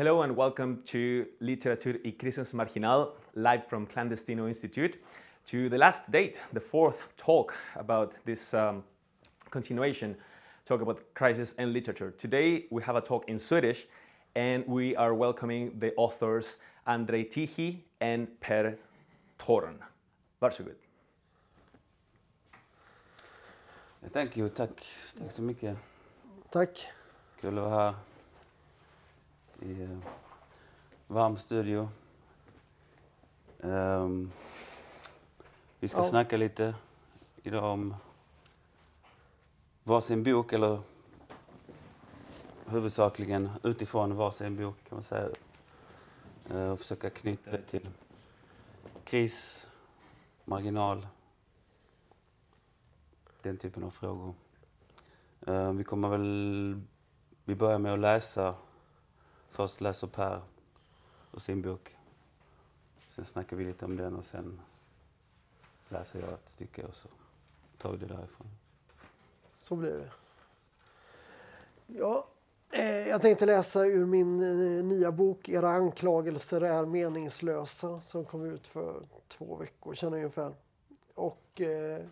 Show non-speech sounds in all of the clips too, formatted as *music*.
Hello and welcome to Literatur y Crisis Marginal, live from Clandestino Institute, to the last date, the fourth talk about this um, continuation, talk about crisis and literature. Today we have a talk in Swedish and we are welcoming the authors Andrei Tihi and Per Torn. Varsågod. Thank you, tack. Tack så mycket. Tack. Kul att vara här i uh, varm studio. Um, vi ska Ja. snacka lite idag om varsin bok, eller huvudsakligen utifrån varsin bok kan man säga. Uh, och försöka knyta det till kris, marginal, den typen av frågor. Eh, vi kommer väl... Vi börjar med att läsa. Först läser Per ur sin bok. Sen snackar vi lite om den och sen läser jag ett stycke och så tar vi det därifrån. Så blir det. Ja, eh, jag tänkte läsa ur min eh, nya bok Era anklagelser är meningslösa som kom ut för två veckor sedan ungefär. Och eh, eh,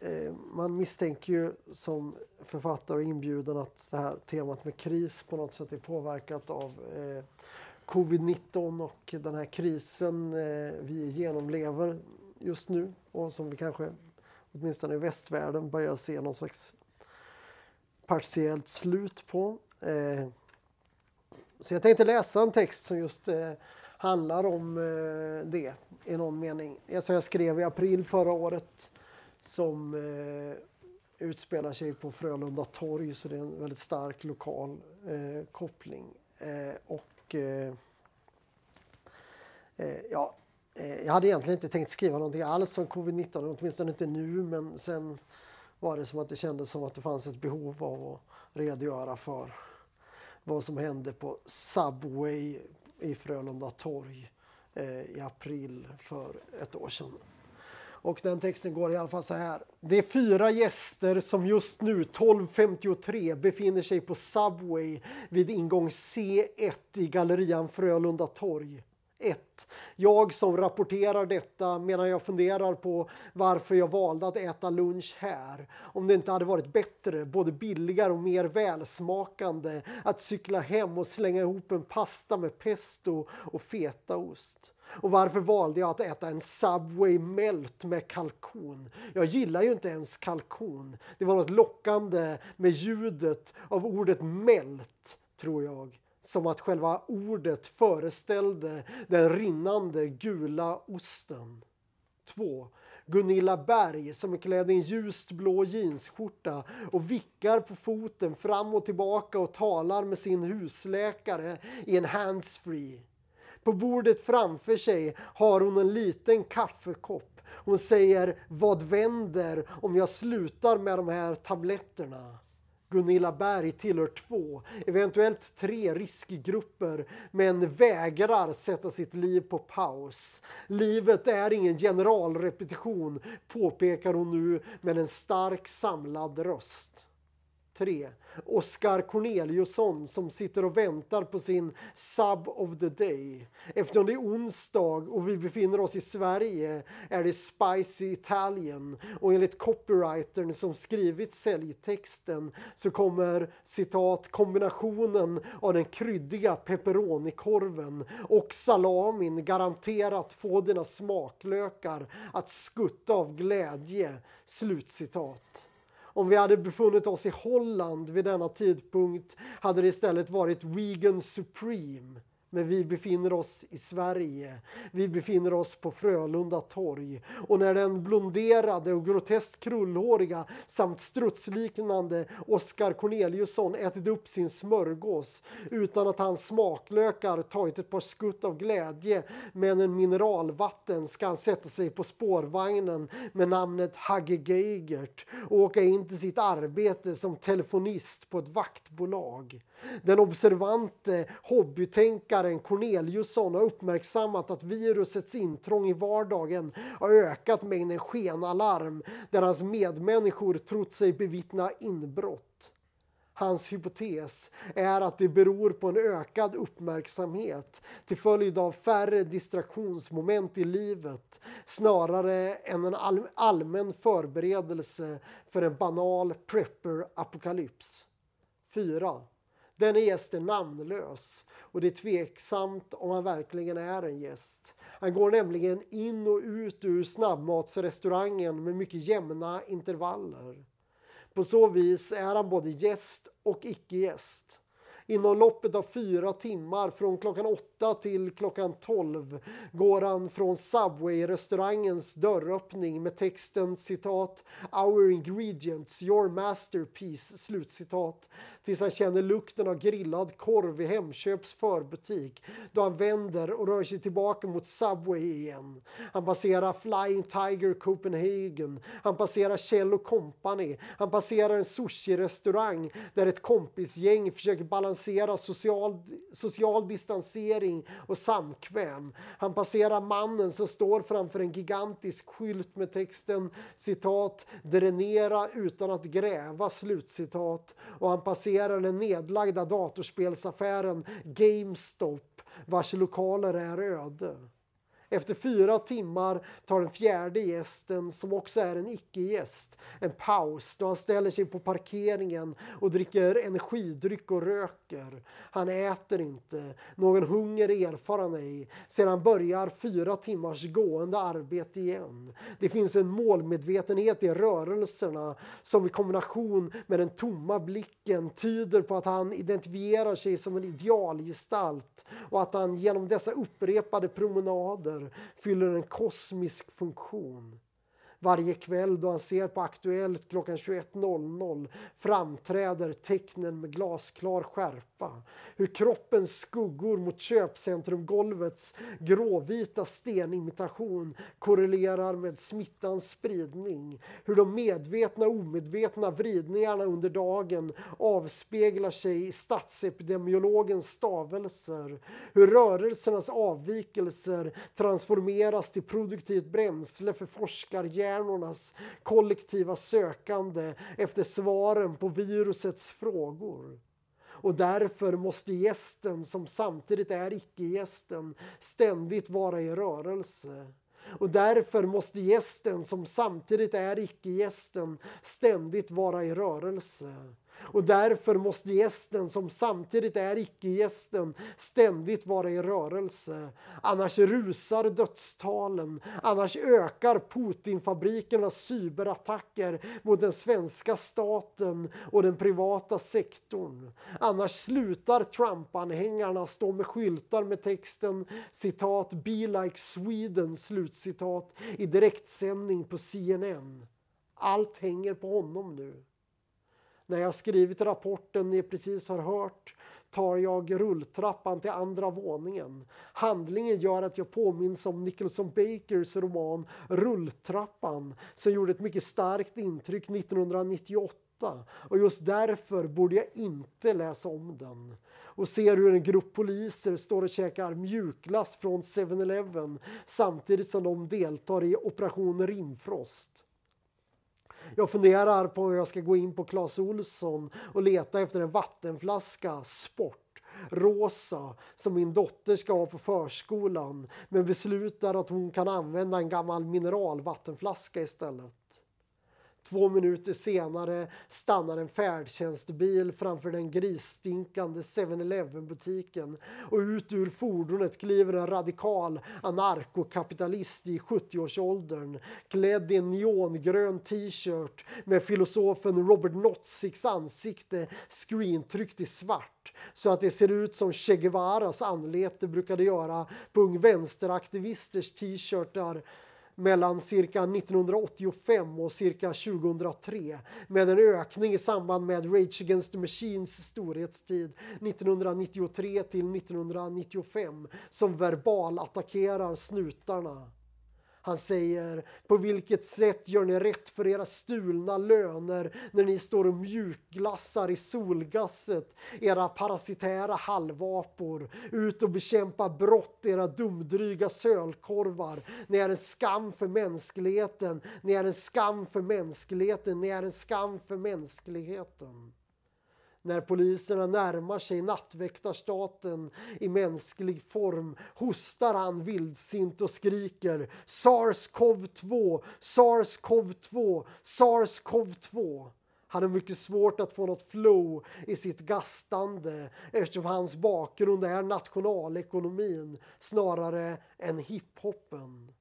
Eh, man misstänker ju som författare och inbjuden att det här temat med kris på något sätt är påverkat av eh, covid-19 och den här krisen eh, vi genomlever just nu och som vi kanske åtminstone i västvärlden börjar se någon slags partiellt slut på. Eh, så jag tänkte läsa en text som just eh, handlar om eh, det i någon mening. Som jag skrev i april förra året som eh, utspelar sig på Frölunda torg så det är en väldigt stark lokal eh, koppling. Eh, och eh, eh, ja, eh, jag hade egentligen inte tänkt skriva någonting alls om covid-19, åtminstone inte nu, men sen var det som att det kändes som att det fanns ett behov av att redogöra för vad som hände på Subway i Frölunda torg eh, i april för ett år sedan. Och den texten går i alla fall så här. Det är fyra gäster som just nu 12.53 befinner sig på Subway vid ingång C1 i Gallerian Frölunda torg. 1. Jag som rapporterar detta medan jag funderar på varför jag valde att äta lunch här. Om det inte hade varit bättre, både billigare och mer välsmakande att cykla hem och slänga ihop en pasta med pesto och fetaost. Och varför valde jag att äta en Subway Melt med kalkon? Jag gillar ju inte ens kalkon. Det var något lockande med ljudet av ordet melt, tror jag. Som att själva ordet föreställde den rinnande gula osten. 2. Gunilla Berg som är klädd i en ljust blå jeansskjorta och vickar på foten fram och tillbaka och talar med sin husläkare i en handsfree. På bordet framför sig har hon en liten kaffekopp. Hon säger vad vänder om jag slutar med de här tabletterna? Gunilla Berg tillhör två, eventuellt tre riskgrupper men vägrar sätta sitt liv på paus. Livet är ingen generalrepetition, påpekar hon nu med en stark samlad röst. 3. Oskar Corneliusson som sitter och väntar på sin sub of the day. Eftersom det är onsdag och vi befinner oss i Sverige är det Spicy Italian och enligt copywritern som skrivit säljtexten så kommer citat kombinationen av den kryddiga pepperonikorven och salamin garanterat få dina smaklökar att skutta av glädje. Slutcitat. Om vi hade befunnit oss i Holland vid denna tidpunkt hade det istället varit Vegan Supreme. Men vi befinner oss i Sverige. Vi befinner oss på Frölunda torg. Och när den blonderade och groteskt krullhåriga samt strutsliknande Oskar Corneliusson ätit upp sin smörgås utan att hans smaklökar tagit ett par skutt av glädje med en mineralvatten ska han sätta sig på spårvagnen med namnet Hagge Geigert och åka in till sitt arbete som telefonist på ett vaktbolag. Den observante hobbytänkaren Corneliusson har uppmärksammat att virusets intrång i vardagen har ökat mängden skenalarm där hans medmänniskor trott sig bevittna inbrott. Hans hypotes är att det beror på en ökad uppmärksamhet till följd av färre distraktionsmoment i livet snarare än en allmän förberedelse för en banal prepper-apokalyps. 4. Denne gäst är namnlös och det är tveksamt om han verkligen är en gäst. Han går nämligen in och ut ur snabbmatsrestaurangen med mycket jämna intervaller. På så vis är han både gäst och icke-gäst. Inom loppet av fyra timmar från klockan åtta till klockan tolv går han från Subway-restaurangens dörröppning med texten citat “Our ingredients, your masterpiece” slutcitat tills han känner lukten av grillad korv i Hemköps förbutik då han vänder och rör sig tillbaka mot Subway igen. Han passerar Flying Tiger Copenhagen, han passerar Kjell Company, han passerar en sushi-restaurang där ett kompisgäng försöker balansera social, social distansering och samkväm. Han passerar mannen som står framför en gigantisk skylt med texten citat “Dränera utan att gräva” slutcitat och han passerar passerar den nedlagda datorspelsaffären GameStop vars lokaler är öde. Efter fyra timmar tar den fjärde gästen, som också är en icke-gäst, en paus då han ställer sig på parkeringen och dricker energidryck och röker. Han äter inte. Någon hunger erfar han ej. Sedan börjar fyra timmars gående arbete igen. Det finns en målmedvetenhet i rörelserna som i kombination med den tomma blicken tyder på att han identifierar sig som en idealgestalt och att han genom dessa upprepade promenader fyller en kosmisk funktion. Varje kväll då han ser på Aktuellt klockan 21.00 framträder tecknen med glasklar skärpa. Hur kroppens skuggor mot köpcentrumgolvets gråvita stenimitation korrelerar med smittans spridning. Hur de medvetna och omedvetna vridningarna under dagen avspeglar sig i statsepidemiologens stavelser. Hur rörelsernas avvikelser transformeras till produktivt bränsle för forskarjäv stjärnornas kollektiva sökande efter svaren på virusets frågor. Och därför måste gästen, som samtidigt är icke-gästen, ständigt vara i rörelse. Och därför måste gästen, som samtidigt är icke-gästen, ständigt vara i rörelse. Och därför måste gästen, som samtidigt är icke-gästen, ständigt vara i rörelse. Annars rusar dödstalen. Annars ökar Putinfabrikernas cyberattacker mot den svenska staten och den privata sektorn. Annars slutar Trump-anhängarna stå med skyltar med texten citat “Be like Sweden” slutcitat i direktsändning på CNN. Allt hänger på honom nu. När jag skrivit rapporten ni precis har hört tar jag rulltrappan till andra våningen. Handlingen gör att jag påminns om Nicholson Bakers roman Rulltrappan som gjorde ett mycket starkt intryck 1998 och just därför borde jag inte läsa om den och ser hur en grupp poliser står och käkar mjukglass från 7-Eleven samtidigt som de deltar i Operation Rimfrost. Jag funderar på om jag ska gå in på Clas Olsson och leta efter en vattenflaska Sport rosa som min dotter ska ha på förskolan men beslutar att hon kan använda en gammal mineralvattenflaska istället. Två minuter senare stannar en färdtjänstbil framför den grisstinkande 7-Eleven butiken och ut ur fordonet kliver en radikal anarkokapitalist i 70-årsåldern klädd i en neongrön t-shirt med filosofen Robert Notziks ansikte screentryckt i svart så att det ser ut som Che Guevaras anlete brukade göra på Ung Vänsteraktivisters t-shirtar mellan cirka 1985 och cirka 2003 med en ökning i samband med Rage Against the Machines storhetstid 1993 till 1995 som verbal attackerar snutarna. Han säger, på vilket sätt gör ni rätt för era stulna löner när ni står och mjukglassar i solgasset, era parasitära halvapor, ut och bekämpa brott, era dumdryga sölkorvar. Ni är en skam för mänskligheten, ni är en skam för mänskligheten, ni är en skam för mänskligheten. När poliserna närmar sig nattväktarstaten i mänsklig form hostar han vildsint och skriker SARS-CoV-2, SARS-CoV-2, SARS-CoV-2. Han har mycket svårt att få något flow i sitt gastande eftersom hans bakgrund är nationalekonomin snarare än hiphopen.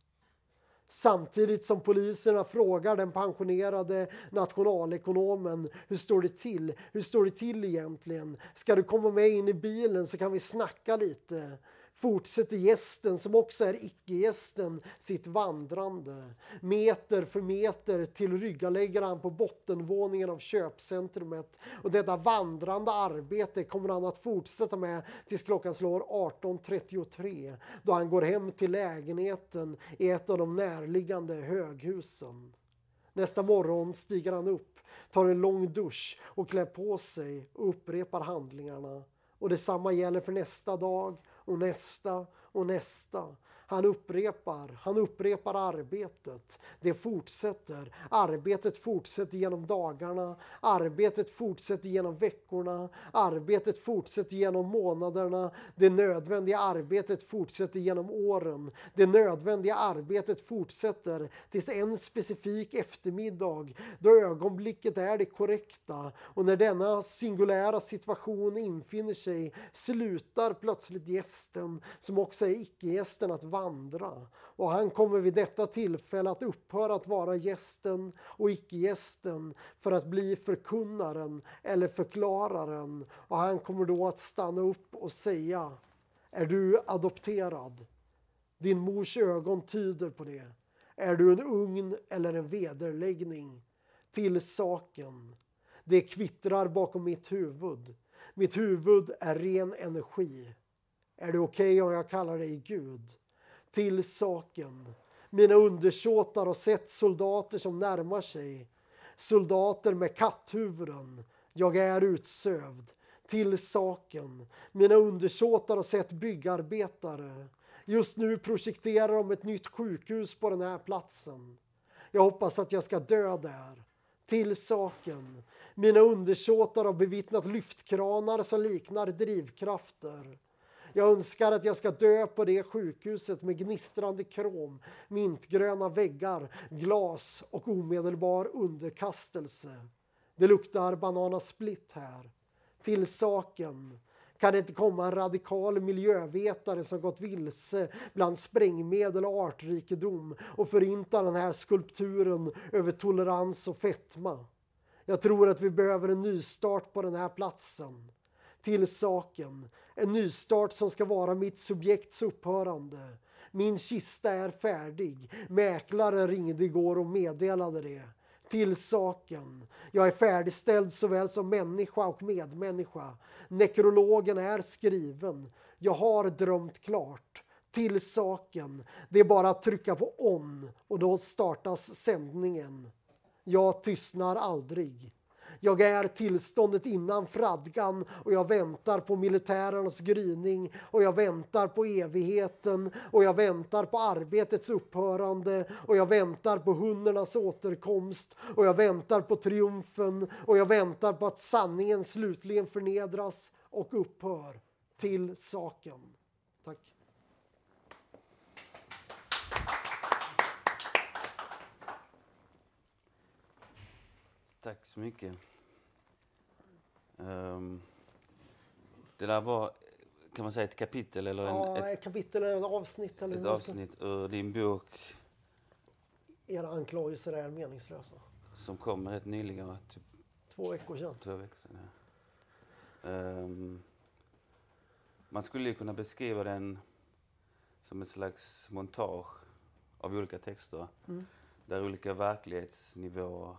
Samtidigt som poliserna frågar den pensionerade nationalekonomen hur står det till? Hur står det till egentligen? Ska du komma med in i bilen så kan vi snacka lite fortsätter gästen, som också är icke-gästen, sitt vandrande. Meter för meter tillryggalägger han på bottenvåningen av köpcentrumet. Och detta vandrande arbete kommer han att fortsätta med tills klockan slår 18.33 då han går hem till lägenheten i ett av de närliggande höghusen. Nästa morgon stiger han upp, tar en lång dusch och klär på sig och upprepar handlingarna. Och detsamma gäller för nästa dag och nästa och nästa. Han upprepar, han upprepar arbetet. Det fortsätter. Arbetet fortsätter genom dagarna. Arbetet fortsätter genom veckorna. Arbetet fortsätter genom månaderna. Det nödvändiga arbetet fortsätter genom åren. Det nödvändiga arbetet fortsätter tills en specifik eftermiddag då ögonblicket är det korrekta och när denna singulära situation infinner sig slutar plötsligt gästen, som också är icke-gästen, att vandra. Och han kommer vid detta tillfälle att upphöra att vara gästen och icke-gästen för att bli förkunnaren eller förklararen. Och han kommer då att stanna upp och säga Är du adopterad? Din mors ögon tyder på det. Är du en ugn eller en vederläggning? Till saken. Det kvittrar bakom mitt huvud. Mitt huvud är ren energi. Är det okej okay om jag kallar dig Gud? Till saken. Mina undersåtar har sett soldater som närmar sig. Soldater med katthuvuden. Jag är utsövd. Till saken. Mina undersåtar har sett byggarbetare. Just nu projekterar de ett nytt sjukhus på den här platsen. Jag hoppas att jag ska dö där. Till saken. Mina undersåtar har bevittnat lyftkranar som liknar drivkrafter. Jag önskar att jag ska dö på det sjukhuset med gnistrande krom, mintgröna väggar, glas och omedelbar underkastelse. Det luktar banana split här. Till saken. Kan det inte komma en radikal miljövetare som gått vilse bland sprängmedel och artrikedom och förinta den här skulpturen över tolerans och fetma? Jag tror att vi behöver en nystart på den här platsen. Till saken. En nystart som ska vara mitt subjekts upphörande. Min kista är färdig. Mäklaren ringde igår och meddelade det. Till saken. Jag är färdigställd såväl som människa och medmänniska. Nekrologen är skriven. Jag har drömt klart. Till saken. Det är bara att trycka på on och då startas sändningen. Jag tystnar aldrig. Jag är tillståndet innan fradgan och jag väntar på militärernas gryning och jag väntar på evigheten och jag väntar på arbetets upphörande och jag väntar på hundernas återkomst och jag väntar på triumfen och jag väntar på att sanningen slutligen förnedras och upphör till saken. Tack. Tack så mycket. Um, det där var, kan man säga ett kapitel eller en, ja, ett, kapitel eller ett avsnitt. Eller ett avsnitt ur din bok. Era anklagelser är meningslösa. Som kom rätt nyligen, typ två veckor sedan. Två veckor sedan ja. um, man skulle ju kunna beskriva den som ett slags montage av olika texter. Mm. Där olika verklighetsnivåer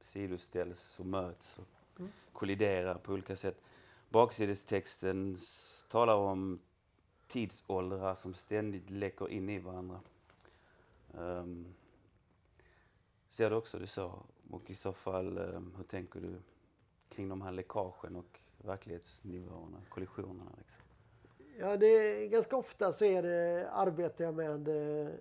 sidoställs och möts och mm. kolliderar på olika sätt. Baksidestexten talar om tidsåldrar som ständigt läcker in i varandra. Um, ser du också det så? Och i så fall, um, hur tänker du kring de här läckagen och verklighetsnivåerna, kollisionerna? Liksom? Ja, det är, ganska ofta så är det, arbetar jag med eh,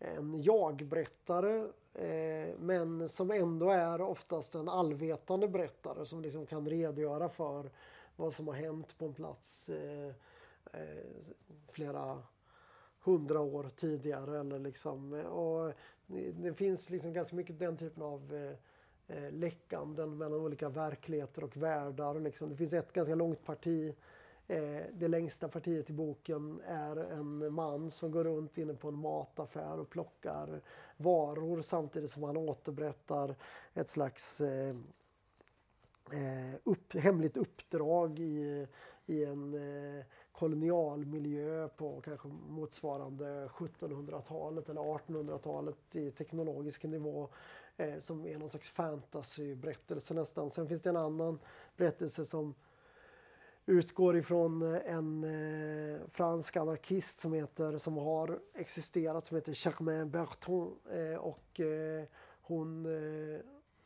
en jag-berättare eh, men som ändå är oftast en allvetande berättare som liksom kan redogöra för vad som har hänt på en plats eh, eh, flera hundra år tidigare. Eller liksom, och det finns liksom ganska mycket den typen av eh, eh läckanden mellan olika verkligheter och världar. Liksom. Det finns ett ganska långt parti. Eh, det längsta partiet i boken är en man som går runt inne på en mataffär och plockar varor samtidigt som han återberättar ett slags eh, eh, upp, hemligt uppdrag i, i en eh, kolonialmiljö på kanske motsvarande 1700-talet eller 1800-talet i teknologisk nivå eh, som är någon slags fantasyberättelse nästan. Sen finns det en annan berättelse som utgår ifrån eh, en eh, fransk anarkist som, heter, som har existerat som heter Germaine Berton eh, och eh, hon, eh,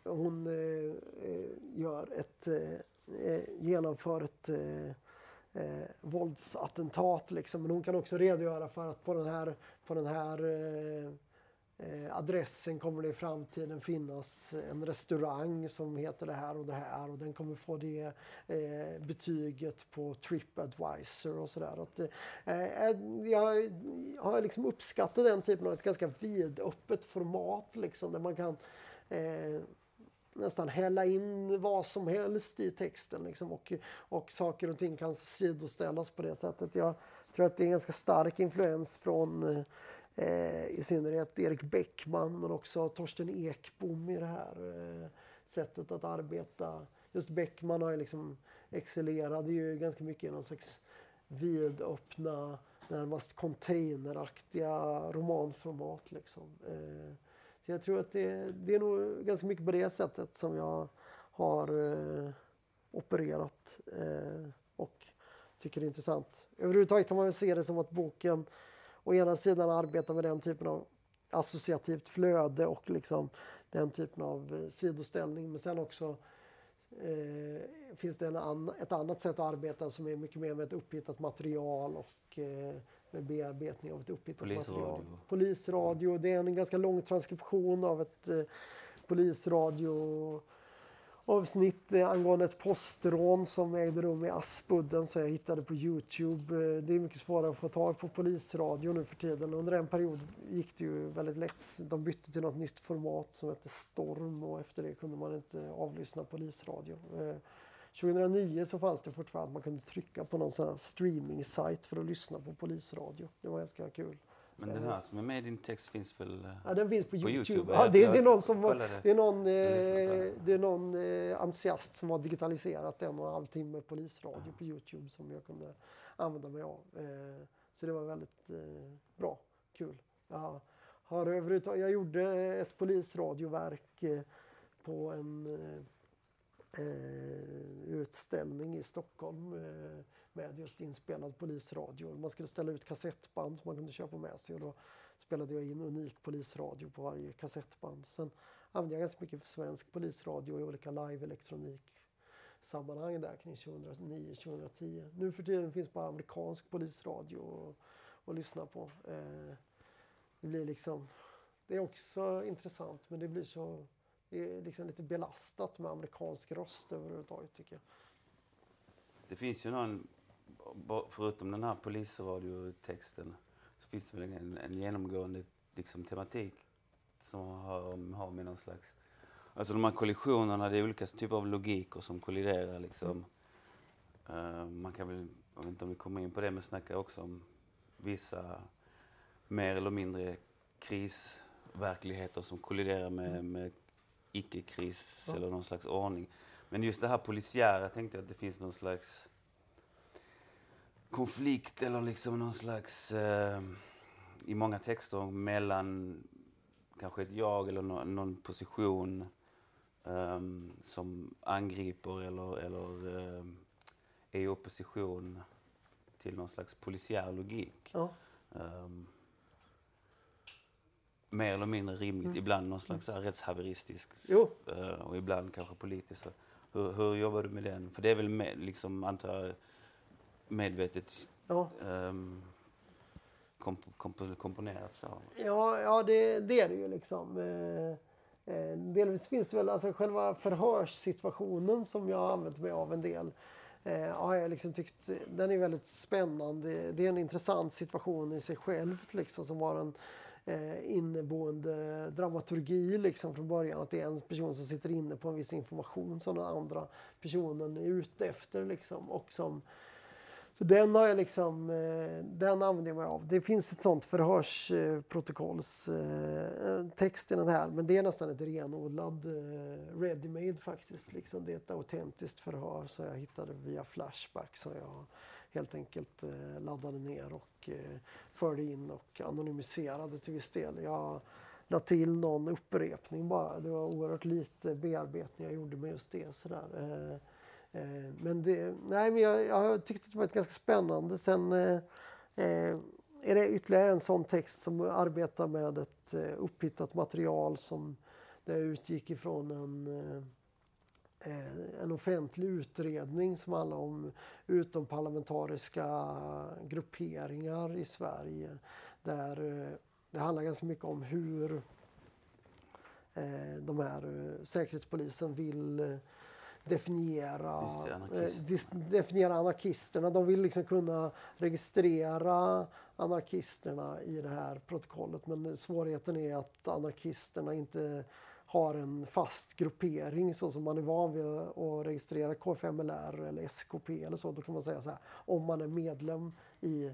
hon eh, eh gör ett, eh, genomför ett eh, våldsattentat. Liksom. Men hon kan också redogöra för att på den här, på den här eh, adressen kommer det i framtiden finnas en restaurang som heter det här och det här och den kommer få det eh, betyget på Tripadvisor och sådär. Eh, eh, jag har liksom uppskattat den typen av ett ganska vidöppet format liksom där man kan eh, nästan hälla in vad som helst i texten liksom, och, och saker och ting kan sidoställas på det sättet. Jag tror att det är en ganska stark influens från eh, eh, i synnerhet Erik Bäckman men också Torsten Ekbom i det här eh, sättet att arbeta. Just Bäckman har ju liksom excellerade ju ganska mycket i någon slags vidöppna, närmast containeraktiga romanformat. Liksom. Eh, så jag tror att det, det är nog ganska mycket på det sättet som jag har eh, opererat eh, och tycker det är intressant. Överhuvudtaget kan man väl se det som att boken å ena sidan arbetar med den typen av associativt flöde och liksom den typen av eh, sidoställning men sen också eh, finns det en an, ett annat sätt att arbeta som är mycket mer med ett upphittat material och eh, med bearbetning av ett upphittat Polisradio. material. Polisradio. Det är en ganska lång transkription av ett eh, polisradio avsnitt eh, angående ett postrån som ägde rum i Aspudden som jag hittade på Youtube. Eh, det är mycket svårare att få tag på polisradio nu för tiden. Under en period gick det ju väldigt lätt. De bytte till något nytt format som hette Storm och efter det kunde man inte avlyssna polisradio. Eh, 2009 så fanns det fortfarande att man kunde trycka på någon sån här streaming för att lyssna på polisradio. Det var ganska kul. Men den här som är med i din text finns väl eh, Ja, den finns på, på Youtube. Youtube? Ja, det, det är någon, som, det är någon, eh, det är någon eh, entusiast som har digitaliserat en och en halv timme polisradio på Youtube som jag kunde använda mig av. Eh, så det var väldigt eh, bra, kul. Jag, har överhuvudtaget, jag gjorde ett polisradioverk eh, på en utställning i Stockholm med just inspelad polisradio. Man skulle ställa ut kassettband som man kunde köpa med sig och då spelade jag in unik polisradio på varje kassettband. Sen använde jag ganska mycket svensk polisradio i olika live-elektronik sammanhang där kring 2009-2010. Nu för tiden finns bara amerikansk polisradio att, att lyssna på. Eh, det blir liksom, det är också intressant men det blir så det är liksom lite belastat med amerikansk röst överhuvudtaget tycker jag. Det finns ju någon, förutom den här polisradiotexten, så finns det väl en, en genomgående liksom, tematik som har, har med någon slags... Alltså de här kollisionerna, det är olika typer av logiker som kolliderar liksom. Eh, man kan väl, jag vet inte om vi kommer in på det, men snacka också om vissa mer eller mindre krisverkligheter som kolliderar med, med icke-kris Ja. eller någon slags ordning. Men just det här polisiära tänkte jag att det finns någon slags konflikt eller liksom någon slags, eh, i många texter, mellan kanske ett jag eller nå- någon position ehm, som angriper eller, eller ehm, är i opposition till någon slags polisiär logik. Ja. Ehm, mer eller mindre rimligt, Mm. ibland någon slags här rättshaveristisk eh, och ibland kanske politisk. Hur, hur jobbar du med den? För det är väl med, liksom, antar jag, medvetet Ja. ehm, komp komp komponerat så. Ja, ja det, det är det ju liksom. Eh, eh, delvis finns det väl alltså själva förhörssituationen som jag har använt mig av en del. Eh, ja, jag liksom tyckt, den är väldigt spännande. Det är en intressant situation i sig själv liksom, som har en eh, inneboende dramaturgi liksom, från början. Att det är en person som sitter inne på en viss information som den andra personen är ute efter. Liksom, och som så den har jag liksom, eh, den använder jag mig av. Det finns ett sånt förhörsprotokollstext eh, i den här men det är nästan ett renodlad eh, ready-made faktiskt. Liksom det är ett autentiskt förhör som jag hittade via Flashback som jag helt enkelt laddade ner och förde in och anonymiserade till viss del. Jag la till någon upprepning bara. Det var oerhört lite bearbetning jag gjorde med just det. Sådär. Eh, men, det, nej, men jag, jag tyckte det var ett ganska spännande. Sen eh, eh, är det ytterligare en sån text som arbetar med ett eh, upphittat material som där jag utgick ifrån en, eh, en offentlig utredning som handlar om utomparlamentariska grupperingar i Sverige. Där eh, det handlar ganska mycket om hur de här Säkerhetspolisen vill definiera, det, anarkist. eh, definiera anarkisterna. De vill liksom kunna registrera anarkisterna i det här protokollet men svårigheten är att anarkisterna inte har en fast gruppering så som man är van vid att registrera KFMLR eller SKP eller så. Då kan man säga så här, om man är medlem i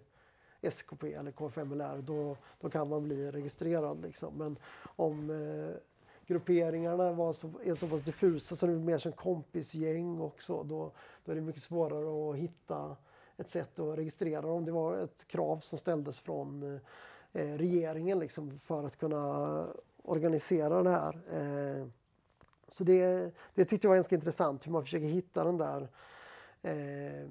SKP eller KFMLR då, då kan man bli registrerad. Liksom. Men om eh, grupperingarna var så, är så pass diffusa så det är mer som kompisgäng också. Då, då är det mycket svårare att hitta ett sätt att registrera dem. Det var ett krav som ställdes från eh, regeringen liksom, för att kunna organisera det här. Eh, så det, det tyckte jag var ganska intressant hur man försöker hitta den där eh,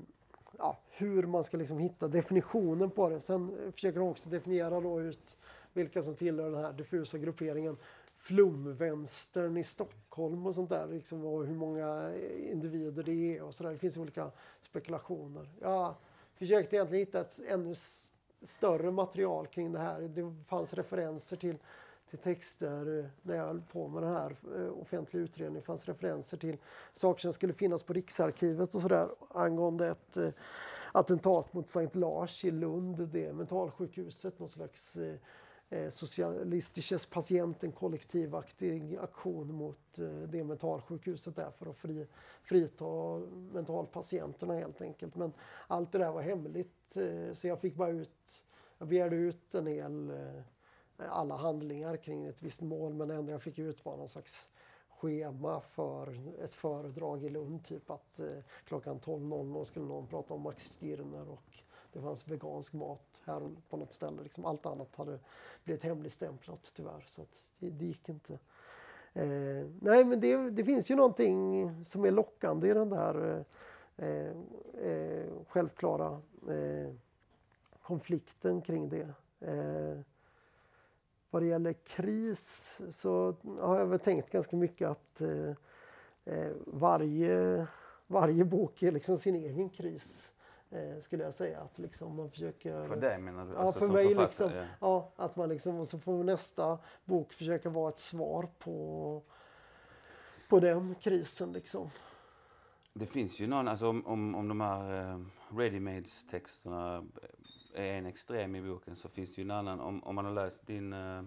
ja, hur man ska liksom hitta definitionen på det. Sen försöker de också definiera då ut vilka som tillhör den här diffusa grupperingen flumvänstern i Stockholm och sånt där. Liksom, och hur många individer det är och sådär. Det finns olika spekulationer. Jag försökte egentligen hitta ett ännu större material kring det här. Det fanns referenser till, till texter när jag höll på med den här eh, offentliga utredningen. Det fanns referenser till saker som skulle finnas på Riksarkivet och sådär angående ett eh, attentat mot Sankt Lars i Lund, det mentalsjukhuset, någon slags eh, Eh, Socialistisches patienten kollektivaktig aktion mot eh, det mentalsjukhuset där för att fri, frita mentalpatienterna helt enkelt. Men allt det där var hemligt eh, så jag fick bara ut, jag begärde ut en hel, alla handlingar kring ett visst mål men det enda jag fick ut var någon slags schema för ett föredrag i Lund. Typ att klockan 12.00 skulle någon prata om Max Stirner och det fanns vegansk mat här på något ställe. Liksom allt annat hade blivit hemligstämplat tyvärr. Så det, det, gick inte. Eh, nej men det, det, finns ju någonting som är lockande i den där eh, eh, självklara eh, konflikten kring det. Eh, vad det gäller kris så har jag väl tänkt ganska mycket att eh, eh, varje, varje bok är liksom sin egen kris. Eh, skulle jag säga. Att liksom man försöker... För dig menar du? Ja, alltså, för mig liksom. Ja. ja. att man liksom, och så får nästa bok försöka vara ett svar på, på den krisen liksom. Det finns ju någon, alltså om, om, om de här uh, ready-made-texterna är en extrem i boken så finns det ju en annan. Om, om man har läst din, uh,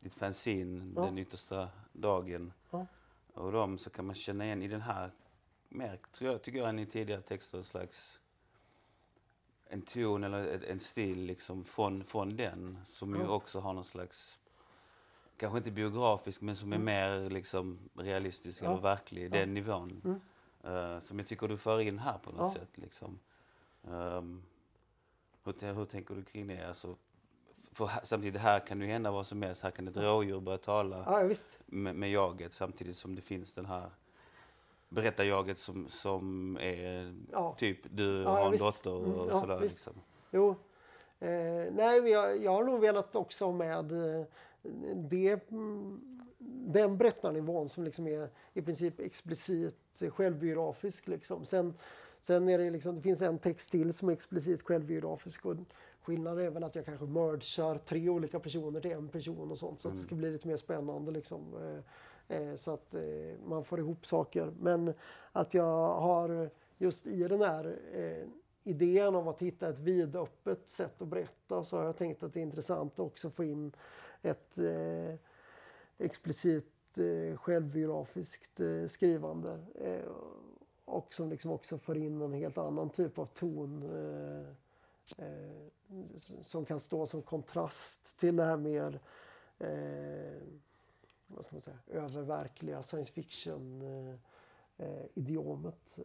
ditt fanzine, ja. Den yttersta dagen, ja. och dem så kan man känna igen i den här mer, tror jag, tycker jag, än i tidigare texter, en slags en ton eller en stil liksom från, från den som ju också har någon slags, kanske inte biografisk men som är mm. mer liksom realistisk ja. eller verklig, ja. den nivån. Mm. Uh, som jag tycker du för in här på något ja. sätt. Liksom. Um, hur, hur tänker du kring det? Alltså, för samtidigt här kan det hända vad som helst. Här kan ett rådjur börja tala med, med jaget samtidigt som det finns den här berättarjaget som, som är ja. typ du ja, har en visst. dotter och mm, ja, sådär. Liksom. Jo. Eh, nej, jag, jag har nog velat också med eh, det, mm, den berättarnivån som liksom är i princip explicit självbiografisk. Liksom. Sen, sen är det, liksom, det finns en text till som är explicit självbiografisk och Skillnaden är väl att jag kanske mergar tre olika personer till en person och sånt så att det ska bli lite mer spännande liksom. Eh, Eh, så att eh, man får ihop saker. Men att jag har just i den här eh, idén om att hitta ett vidöppet sätt att berätta så har jag tänkt att det är intressant att också få in ett explicit självbiografiskt skrivande. Och som liksom också för in en helt annan typ av ton eh, eh, som kan stå som kontrast till det här mer eh, vad ska man säga, öververkliga science fiction eh, idiomet.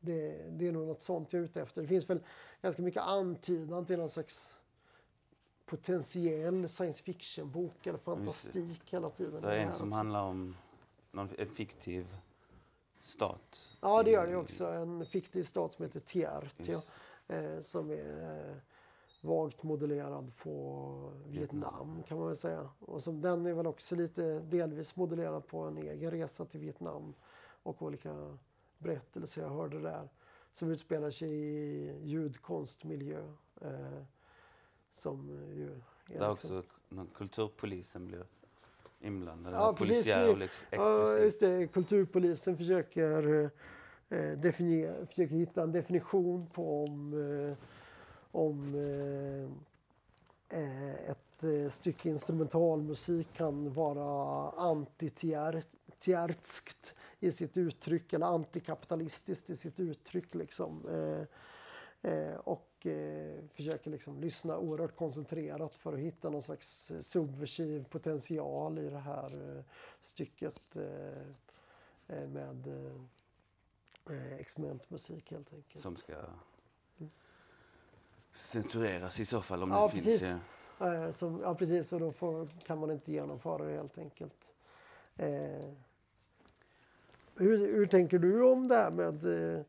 Det, det, är nog något sånt jag är ute efter. Det finns väl ganska mycket antydan till någon slags potentiell science fiction-bok eller fantastik hela tiden. Det är en som också. handlar om någon, en fiktiv stat. Ja, det gör det också. En fiktiv stat som heter Tiertio. Eh, som är eh, vagt modellerad på Vietnam kan man väl säga. Och som, den är väl också lite delvis modellerad på en egen resa till Vietnam och olika berättelser jag hörde där. Som utspelar sig i ljudkonstmiljö. Eh, som ju är Där liksom... också kulturpolisen blir inblandade? Ja, och liksom ja, just det. Kulturpolisen försöker, eh, definiera, försöker hitta en definition på om, eh, om eh, eh ett eh, stycke instrumentalmusik kan vara antitjärtskt i sitt uttryck eller antikapitalistiskt i sitt uttryck. Liksom. Och försöker liksom lyssna oerhört koncentrerat för att hitta någon slags subversiv potential i det här stycket med experimentmusik helt enkelt. Som ska mm. Censureras i så fall om ja, det precis. finns? Ja. Som, ja precis, och då får, kan man inte genomföra det helt enkelt. Eh, hur, hur tänker du om det här med eh,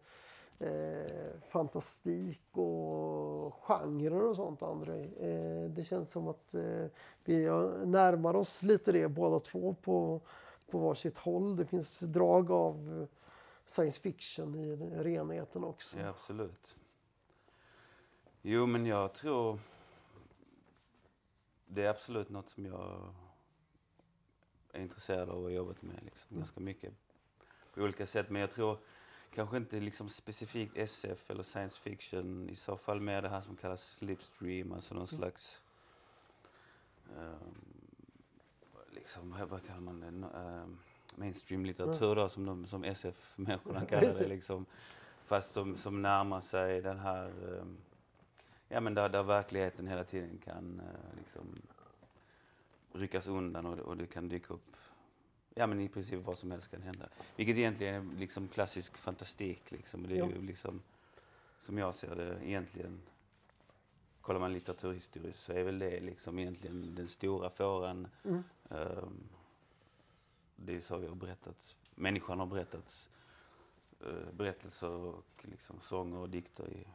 eh, fantastik och genrer och sånt André. Eh, det känns som att eh, vi närmar oss lite det båda två på, på varsitt håll. Det finns drag av science fiction i renheten också. Ja, absolut. Jo, men jag tror det är absolut något som jag är intresserad av och jobbat med liksom, mm. ganska mycket på olika sätt. Men jag tror kanske inte liksom specifikt SF eller science fiction. I så fall mer det här som kallas slipstream, alltså någon mm. slags... Um, liksom, vad kallar man det? Um, mainstream-litteratur då, som, de, som SF-människorna kallar det. Liksom. Fast som, som närmar sig den här... Um, ja, men där, där verkligheten hela tiden kan uh, liksom, ryckas undan och, och det kan dyka upp ja, men i princip vad som helst kan hända. Vilket egentligen är liksom klassisk fantastik. Liksom. Det är ju liksom, som jag ser det, egentligen kollar man litteraturhistoriskt så är väl det liksom egentligen den stora fåran. Mm. Um, det är så vi har berättat. Människan har berättat uh, berättelser och liksom sånger och dikter i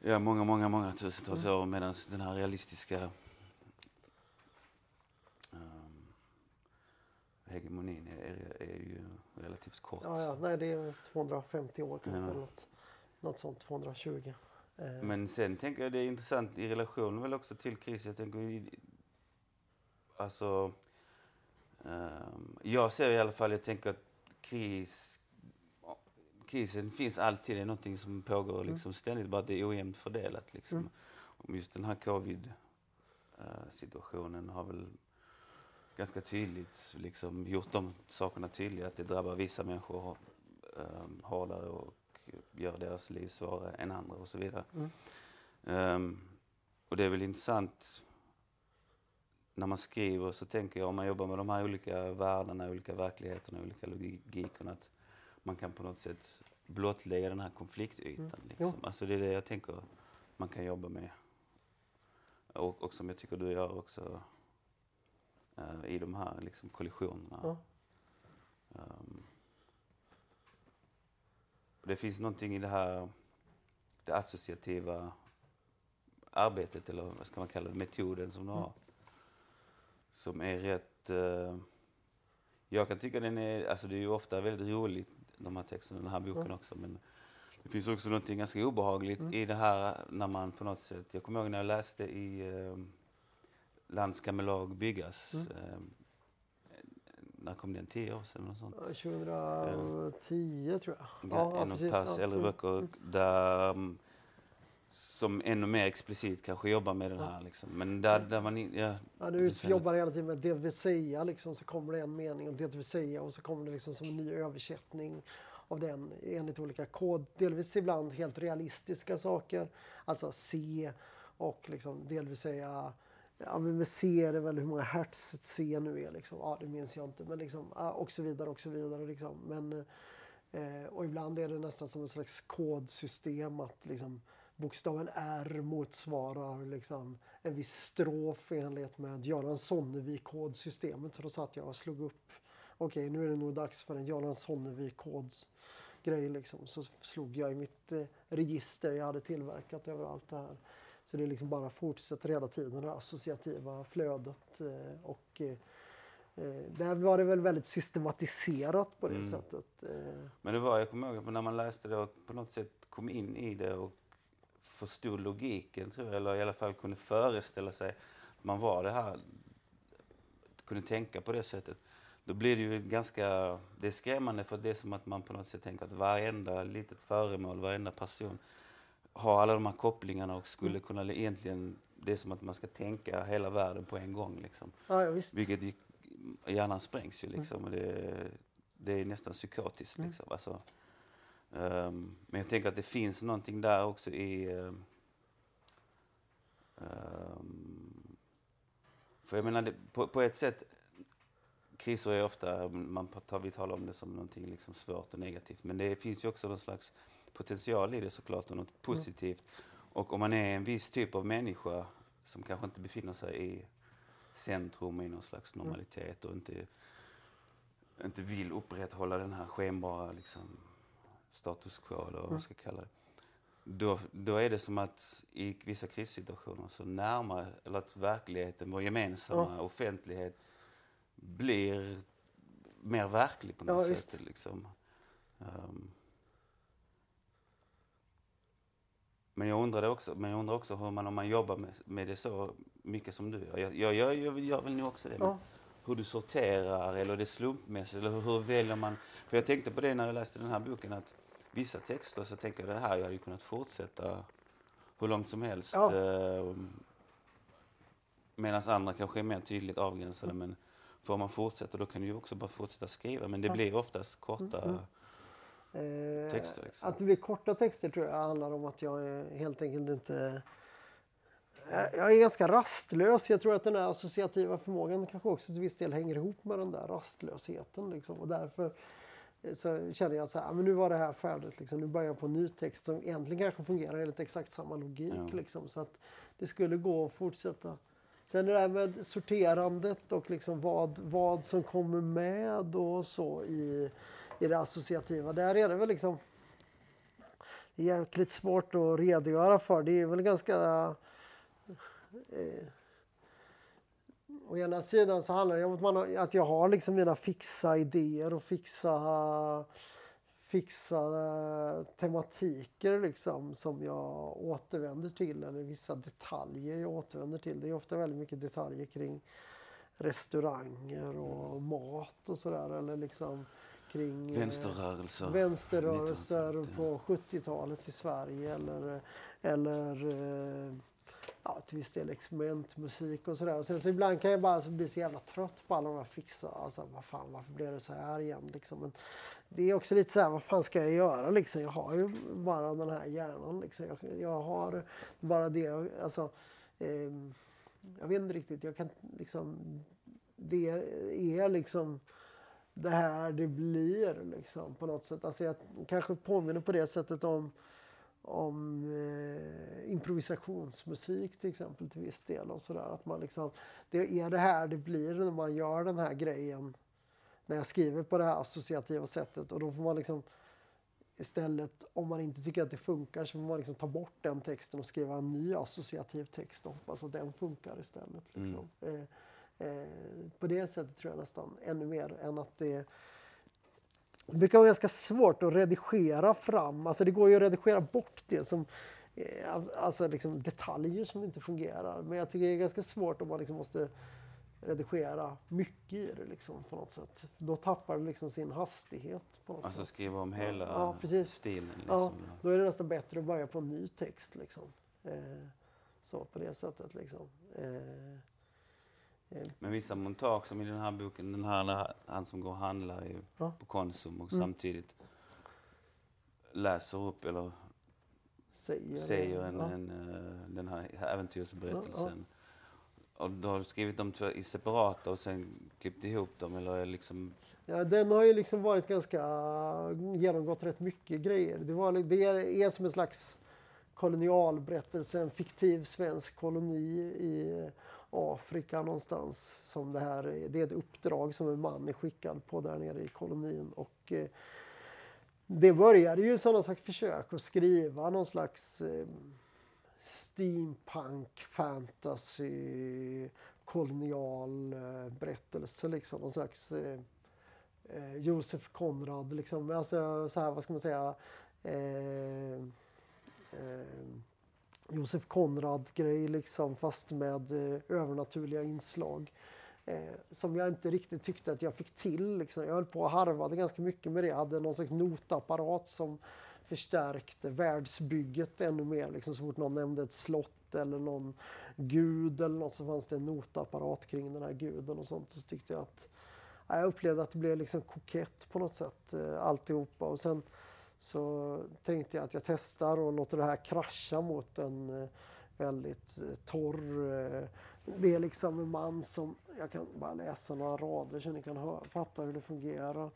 ja, många, många, många tusentals mm. år medan den här realistiska hegemonin är, är ju relativt kort. Ja, ja. Nej, det är 250 år kanske. Ja. Något, något sånt, 220. Eh. Men sen tänker jag det är intressant i relation väl också till kris. Jag tänker alltså um, jag ser i alla fall, jag tänker att kris krisen finns alltid, det är någonting som pågår mm. liksom ständigt, bara att det är ojämnt fördelat. Liksom. Mm. Just den här covid uh, situationen har väl ganska tydligt liksom, gjort de sakerna tydliga. Att det drabbar vissa människor um, hårdare och gör deras liv svårare än andra och så vidare. Mm. Um, och det är väl intressant när man skriver så tänker jag om man jobbar med de här olika världarna, olika verkligheterna, olika logikerna att man kan på något sätt blottlägga den här konfliktytan. Mm. Liksom. Alltså det är det jag tänker man kan jobba med. Och, och som jag tycker du gör också uh, i de här liksom, kollisionerna. Ja. Um, det finns någonting i det här det associativa arbetet, eller vad ska man kalla det, metoden som du mm. har. Som är rätt... Uh, jag kan tycka den är, alltså det är ju ofta väldigt roligt, de här texterna, den här boken mm. också, men Det finns också något ganska obehagligt i det här när man på något sätt, jag kommer ihåg när jag läste i eh, Land ska med lag byggas. Eh, när kom den? Tio år sedan? Något sånt. Ja, 2010 tror jag. Ja, en av Pers äldre böcker där, mm, som ännu mer explicit kanske jobbar med den här. Liksom. Men där, där man... Ja, Ja, du jobbar hela tiden med det vill säga, liksom, så kommer det en mening och det vill säga och så kommer det liksom som en ny översättning av den enligt olika kod. Delvis ibland helt realistiska saker, alltså C och liksom delvis säga Ja, men med C är det väl hur många hertz ett C nu är liksom. Ja, det minns jag inte. Men liksom, ja, och så vidare och så vidare liksom. Men, eh, och ibland är det nästan som ett slags kodsystem att liksom bokstaven R motsvarar liksom en viss strof i enlighet med Göran Sonnevik-kodsystemet. Så då satt jag och slog upp. Okej, nu är det nog dags för en Göran Sonnevik-kodsgrej liksom. Så slog jag i mitt eh, register jag hade tillverkat över allt det här. Så det liksom bara fortsätter hela tiden det associativa flödet. Eh, och eh, där var det väl väldigt systematiserat på det Mm. sättet. Men det var, jag kommer ihåg när man läste det och på något sätt kom in i det och förstod logiken, tror jag, eller i alla fall kunde föreställa sig att man var det här, kunde tänka på det sättet. Då blir det ju ganska, det är skrämmande för det är som att man på något sätt tänker att varenda litet föremål, varenda person har alla de här kopplingarna och skulle kunna egentligen, det är som att man ska tänka hela världen på en gång liksom. ja, ja, visst. Vilket ju, hjärnan sprängs ju liksom. Och det, det är nästan psykotiskt liksom. Alltså, ehm, men jag tänker att det finns någonting där också i... ehm, för jag menar, det, på, på ett sätt, kriser är ofta, man tar, vi talar om det som någonting liksom svårt och negativt. Men det finns ju också någon slags potential i det såklart och något positivt. Och om man är en viss typ av människa som kanske inte befinner sig i centrum i någon slags normalitet och inte, inte vill upprätthålla den här skenbara liksom, status quo eller vad man ska kalla det. Då, då är det som att i vissa krissituationer så närmar, eller att verkligheten, vår gemensamma offentlighet blir mer verklig på något Ja, sätt. Liksom. Ehm. men jag undrar också, men jag undrar också hur man, om man jobbar med, med det så mycket som du gör. Jag, jag, jag, jag gör väl nu också det. Ja. Hur du sorterar eller det är slumpmässigt eller hur, hur väljer man? För jag tänkte på det när jag läste den här boken att vissa texter så tänker jag det här jag hade ju kunnat fortsätta hur långt som helst. Ja. Eh, Medan andra kanske är mer tydligt avgränsade. Men får man fortsätta då kan du ju också bara fortsätta skriva. Men det Ja. blir oftast korta. Mm, Eh, Texter, liksom. Att det blir korta texter tror jag handlar om att jag helt enkelt inte... Jag är ganska rastlös. Jag tror att den här associativa förmågan kanske också till viss del hänger ihop med den där rastlösheten. Liksom. Och därför eh, så känner jag så här, "Ah, men nu var det här färdigt. Liksom. Nu börjar jag på en ny text som egentligen kanske fungerar enligt exakt samma logik. Ja. Liksom. Så att det skulle gå att fortsätta. Sen det där med sorterandet och liksom vad, vad som kommer med och så i, i det associativa. Där är det väl liksom jäkligt svårt att redogöra för. Det är väl ganska... Eh, å ena sidan så handlar det om att, man att jag har liksom mina fixa idéer och fixa, fixa eh, tematiker liksom som jag återvänder till eller vissa detaljer jag återvänder till. Det är ofta väldigt mycket detaljer kring restauranger och mat och sådär eller liksom kring eh, Vänsterrörelser. vänsterrörelser 1900-talet, på 70-talet i Sverige eller, eller eh, ja, till viss del experimentmusik och sådär. Sen så ibland kan jag bara så bli så jävla trött på alla de här fixa, alltså vad fan varför blev det så här igen liksom. Men det är också lite så här, vad fan ska jag göra liksom? Jag har ju bara den här hjärnan liksom. Jag, jag har bara det, alltså. Eh, jag vet inte riktigt, jag kan liksom, det är liksom det här det blir liksom på något sätt. Alltså jag kanske påminner på det sättet om, om eh, improvisationsmusik till exempel till viss del och sådär. Att man liksom, det är det här det blir när man gör den här grejen. När jag skriver på det här associativa sättet och då får man liksom istället om man inte tycker att det funkar så får man liksom ta bort den texten och skriva en ny associativ text och hoppas att den funkar istället. Liksom. Eh, Eh, på det sättet tror jag nästan ännu mer än att det det brukar vara ganska svårt att redigera fram, alltså det går ju att redigera bort det som eh, Alltså liksom detaljer som inte fungerar. Men jag tycker det är ganska svårt om man liksom måste redigera mycket i det liksom, på något sätt. Då tappar det liksom sin hastighet. På något Alltså sätt. skriva om hela Ja, precis. stilen. Liksom. Ja, då är det nästan bättre att börja på en ny text. Liksom. Eh, så på det sättet. Liksom. Eh, eh, Men vissa montage som i den här boken, den här han som går och handlar i, Ja. på Konsum och Mm. samtidigt läser upp eller säger säger en, ja. en, eh, den här äventyrsberättelsen. Och då har du skrivit dem i separata och sen klippt ihop dem eller liksom... Ja, den har ju liksom varit ganska, genomgått rätt mycket grejer. Det, var, det är som en slags kolonialberättelse, en fiktiv svensk koloni i Afrika någonstans. Som det, här, är- det är ett uppdrag som en man är skickad på där nere i kolonin. Och, eh, det började ju som någon slags försök att skriva någon slags eh, steampunk, fantasy, kolonial eh, berättelse. Liksom. Någon slags eh, eh, Josef Konrad, liksom. alltså, så här, vad ska man säga, eh, eh, Josef Konrad-grej liksom, fast med eh, övernaturliga inslag. Eh, som jag inte riktigt tyckte att jag fick till. Liksom. Jag höll på och harvade ganska mycket med det. Jag hade någon slags notapparat som förstärkte världsbygget ännu mer. Liksom, så fort någon nämnde ett slott eller någon gud eller något så fanns det en notapparat kring den här guden och sånt. Så tyckte jag att jag upplevde att det blev liksom kokett på något sätt eh, alltihopa. Och sen så tänkte jag att jag testar och låter det här krascha mot en eh, väldigt eh, torr... Eh, det är liksom en man som... Jag kan bara läsa några rader så ni kan fatta hur det fungerar.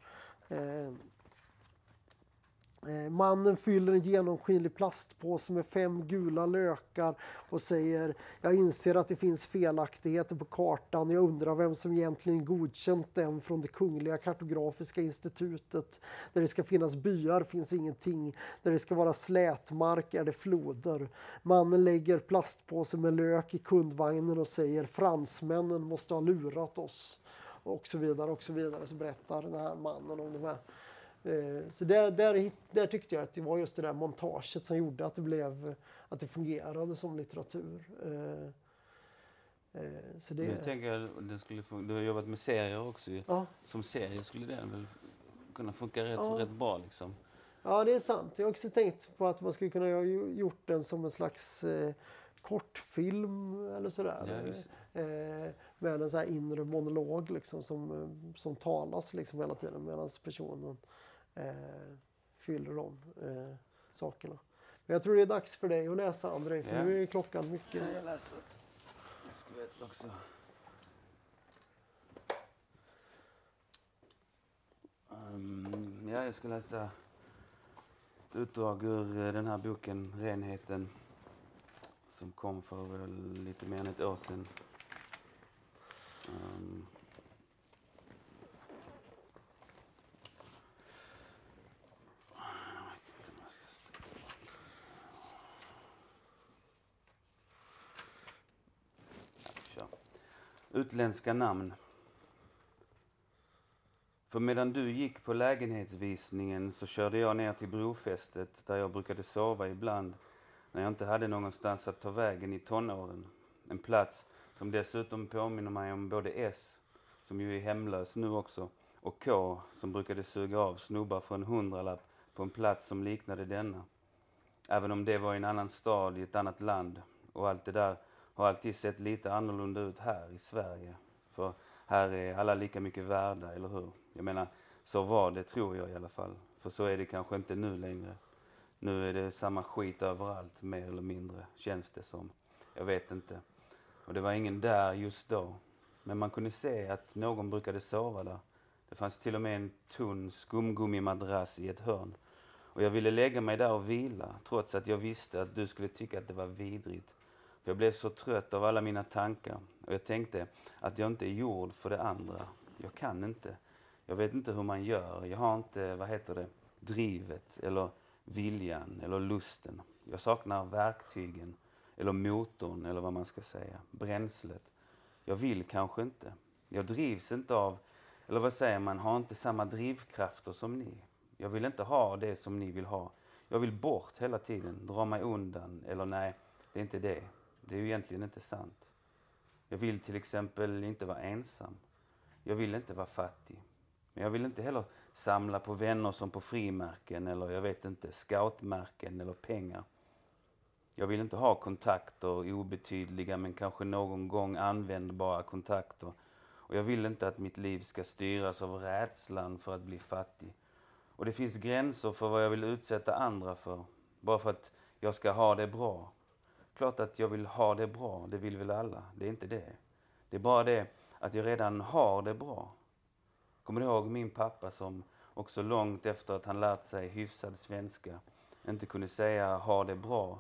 Eh, mannen fyller en genomskinlig plastpåse med fem gula lökar och säger Jag inser att det finns felaktigheter på kartan. Jag undrar vem som egentligen godkänt den från det Kungliga Kartografiska institutet. Där det ska finnas byar finns ingenting. Där det ska vara slätmark är det floder. Mannen lägger plastpåsen med lök i kundvagnen och säger Fransmännen måste ha lurat oss. Och så vidare och så vidare. Så berättar den här mannen om de här så där, där, där tyckte jag att det var just det där montaget som gjorde att det blev att det fungerade som litteratur. Eh, eh, Så det, Jag tänker den skulle fun- du har jobbat med serier också ju. ja, Som serie skulle den väl kunna funka rätt, Ja. rätt bra liksom. ja, det är sant. Jag har också tänkt på att man skulle kunna ha gjort den som en slags eh, kortfilm eller sådär. Ja, eh, med en så här inre monolog liksom, som, eh, som talas liksom hela tiden medan personen eh, fyller de eh, sakerna. Men jag tror det är dags för dig att läsa Andrei, för Ja. nu är klockan mycket. Jag läser skvätt också. Um, ja, jag ska läsa ett utdrag ur eh, den här boken Renheten som kom för väl lite mer än ett år sedan. Ehm. Jag vet inte om jag ska stå- Kör. Utländska namn. För medan du gick på lägenhetsvisningen så körde jag ner till brofästet där jag brukade sova ibland när jag inte hade någonstans att ta vägen i tonåren. En plats som dessutom påminner mig om både S, som ju är hemlös nu också, och K, som brukade suga av snubbar för en hundralapp på en plats som liknade denna. Även om det var i en annan stad i ett annat land och allt det där har alltid sett lite annorlunda ut här i Sverige. För här är alla lika mycket värda, eller hur? Jag menar, så var det tror jag i alla fall. För så är det kanske inte nu längre. Nu är det samma skit överallt, mer eller mindre, känns det som. Jag vet inte. Och det var ingen där just då. Men man kunde se att någon brukade sova där. Det fanns till och med en tunn skumgummimadrass i ett hörn. Och jag ville lägga mig där och vila, trots att jag visste att du skulle tycka att det var vidrigt. För jag blev så trött av alla mina tankar. Och jag tänkte att jag inte är gjord för det andra. Jag kan inte. Jag vet inte hur man gör. Jag har inte, vad heter det, drivet eller viljan eller lusten. Jag saknar verktygen eller motorn eller vad man ska säga, bränslet. Jag vill kanske inte. Jag drivs inte av, eller vad säger man, har inte samma drivkrafter som ni. Jag vill inte ha det som ni vill ha. Jag vill bort hela tiden, dra mig undan. Eller nej, det är inte det. Det är ju egentligen inte sant. Jag vill till exempel inte vara ensam. Jag vill inte vara fattig. Men jag vill inte heller samla på vänner som på frimärken eller jag vet inte, scoutmärken eller pengar. Jag vill inte ha kontakter, obetydliga men kanske någon gång användbara kontakter. Och jag vill inte att mitt liv ska styras av rädslan för att bli fattig. Och det finns gränser för vad jag vill utsätta andra för, bara för att jag ska ha det bra. Klart att jag vill ha det bra, det vill väl alla. Det är inte det. Det är bara det att jag redan har det bra. Kommer du ihåg min pappa som också långt efter att han lärt sig hyfsad svenska inte kunde säga ha det bra,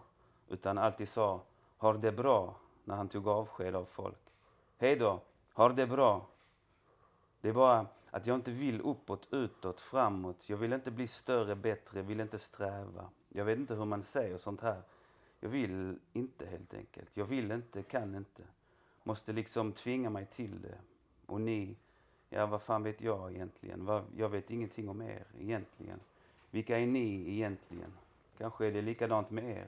utan alltid sa har det bra när han tog avsked av folk. Hej då, har det bra. Det är bara att jag inte vill uppåt, utåt, framåt. Jag vill inte bli större, bättre, vill inte sträva. Jag vet inte hur man säger sånt här. Jag vill inte helt enkelt. Jag vill inte, kan inte. Måste liksom tvinga mig till det. Och ni, ja vad fan vet jag egentligen? Jag vet ingenting om er egentligen. Vilka är ni egentligen? Kanske är det likadant med er.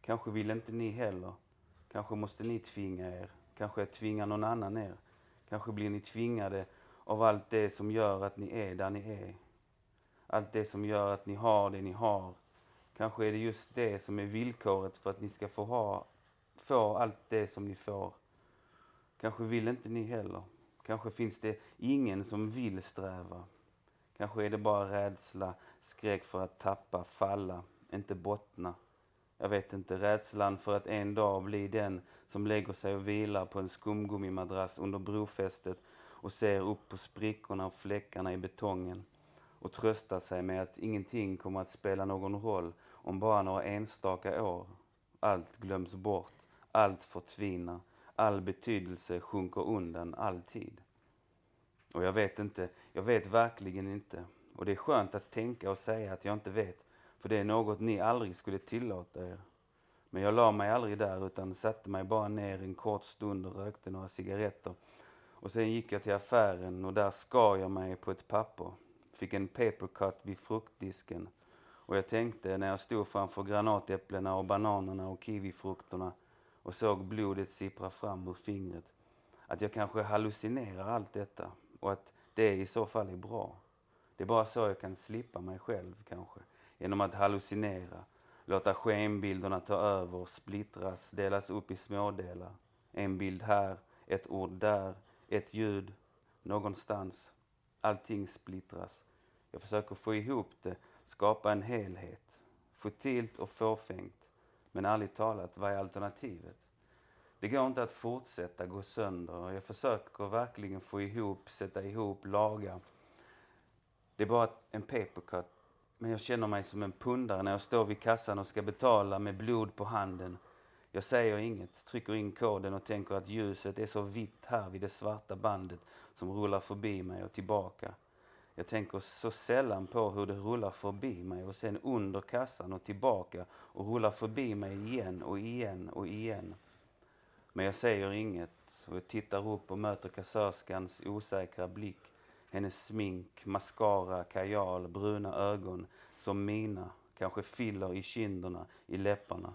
Kanske vill inte ni heller. Kanske måste ni tvinga er. Kanske tvingar någon annan er. Kanske blir ni tvingade av allt det som gör att ni är där ni är. Allt det som gör att ni har det ni har. Kanske är det just det som är villkoret för att ni ska få ha, få allt det som ni får. Kanske vill inte ni heller. Kanske finns det ingen som vill sträva. Kanske är det bara rädsla, skräck för att tappa, falla, inte bottna. Jag vet inte, rädslan för att en dag bli den som lägger sig och vilar på en skumgummimadrass under brofästet och ser upp på sprickorna och fläckarna i betongen och tröstar sig med att ingenting kommer att spela någon roll om bara några enstaka år. Allt glöms bort, allt förtvinar, all betydelse sjunker undan alltid. Och jag vet inte, jag vet verkligen inte. Och det är skönt att tänka och säga att jag inte vet, för det är något ni aldrig skulle tillåta er. Men jag la mig aldrig där utan satte mig bara ner en kort stund och rökte några cigaretter och sen gick jag till affären och där skar jag mig på ett papper. Fick en papercut vid fruktdisken. Och jag tänkte när jag stod framför granatäpplena och bananerna och kiwifrukterna och såg blodet sippra fram ur fingret. Att jag kanske hallucinerar allt detta och att det i så fall är bra. Det är bara så jag kan slippa mig själv kanske. Genom att hallucinera, låta skenbilderna ta över, splittras, delas upp i smådelar. En bild här, ett ord där, ett ljud någonstans. Allting splittras. Jag försöker få ihop det, skapa en helhet. Futilt och fåfängt. Men ärligt talat, vad är alternativet? Det går inte att fortsätta gå sönder. Jag försöker verkligen få ihop, sätta ihop, laga. Det är bara en papercut. Men jag känner mig som en pundare när jag står vid kassan och ska betala med blod på handen jag säger inget, trycker in koden och tänker att ljuset är så vitt här vid det svarta bandet som rullar förbi mig och tillbaka. Jag tänker så sällan på hur det rullar förbi mig och sen under kassan och tillbaka och rullar förbi mig igen och igen och igen. Men jag säger inget och jag tittar upp och möter kassörskans osäkra blick. Hennes smink, mascara, kajal, bruna ögon som mina, kanske filler i kinderna, i läpparna.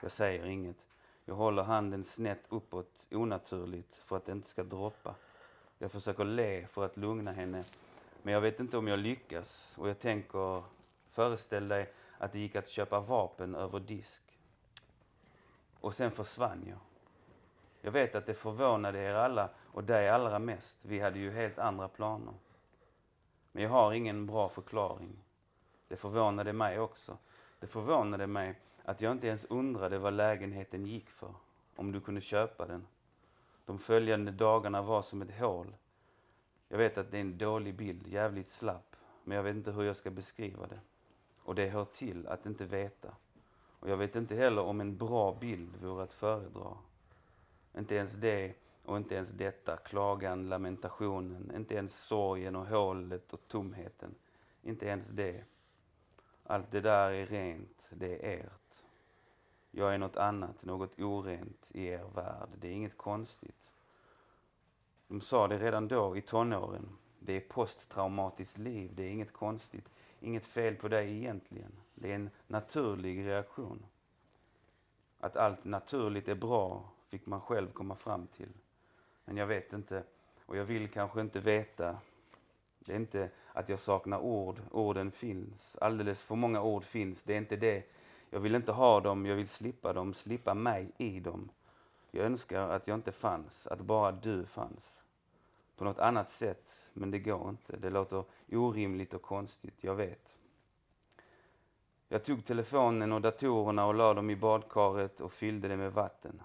Jag säger inget. Jag håller handen snett uppåt onaturligt för att det inte ska droppa. Jag försöker le för att lugna henne. Men jag vet inte om jag lyckas. Och jag tänker, föreställ dig att det gick att köpa vapen över disk. Och sen försvann jag. Jag vet att det förvånade er alla och dig allra mest. Vi hade ju helt andra planer. Men jag har ingen bra förklaring. Det förvånade mig också. Det förvånade mig att jag inte ens undrade vad lägenheten gick för, om du kunde köpa den. De följande dagarna var som ett hål. Jag vet att det är en dålig bild, jävligt slapp, men jag vet inte hur jag ska beskriva det. Och det hör till att inte veta. Och jag vet inte heller om en bra bild vore att föredra. Inte ens det och inte ens detta, klagan, lamentationen, inte ens sorgen och hålet och tomheten. Inte ens det. Allt det där är rent, det är ert. Jag är något annat, något orent i er värld. Det är inget konstigt. De sa det redan då i tonåren. Det är posttraumatiskt liv, det är inget konstigt. Inget fel på dig egentligen. Det är en naturlig reaktion. Att allt naturligt är bra fick man själv komma fram till. Men jag vet inte, och jag vill kanske inte veta. Det är inte att jag saknar ord, orden finns. Alldeles för många ord finns, det är inte det. Jag vill inte ha dem, jag vill slippa dem, slippa mig i dem. Jag önskar att jag inte fanns, att bara du fanns. På något annat sätt, men det går inte. Det låter orimligt och konstigt, jag vet. Jag tog telefonen och datorerna och la dem i badkaret och fyllde det med vatten.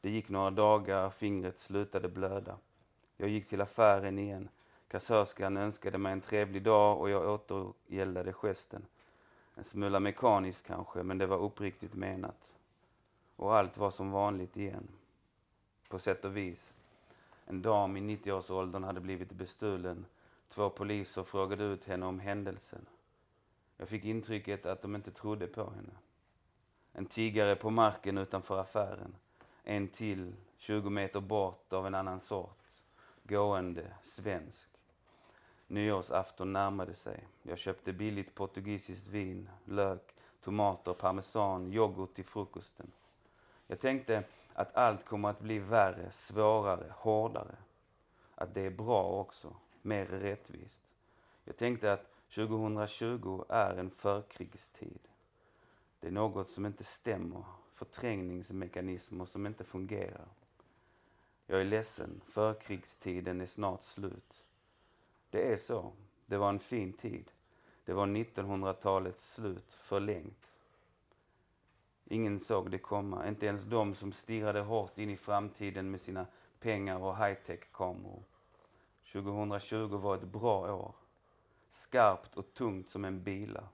Det gick några dagar, fingret slutade blöda. Jag gick till affären igen. Kassörskan önskade mig en trevlig dag och jag återgäldade gesten. En smula mekaniskt kanske, men det var uppriktigt menat. Och allt var som vanligt igen. På sätt och vis. En dam i 90-årsåldern hade blivit bestulen. Två poliser frågade ut henne om händelsen. Jag fick intrycket att de inte trodde på henne. En tiggare på marken utanför affären. En till, 20 meter bort av en annan sort. Gående, svensk. Nyårsafton närmade sig. Jag köpte billigt portugisiskt vin, lök, tomater, parmesan, yoghurt till frukosten. Jag tänkte att allt kommer att bli värre, svårare, hårdare. Att det är bra också, mer rättvist. Jag tänkte att 2020 är en förkrigstid. Det är något som inte stämmer, förträngningsmekanismer som inte fungerar. Jag är ledsen, förkrigstiden är snart slut. Det är så. Det var en fin tid. Det var 1900-talets slut, förlängt. Ingen såg det komma, inte ens de som stirrade hårt in i framtiden med sina pengar och high-tech-kameror. 2020 var ett bra år. Skarpt och tungt som en bila.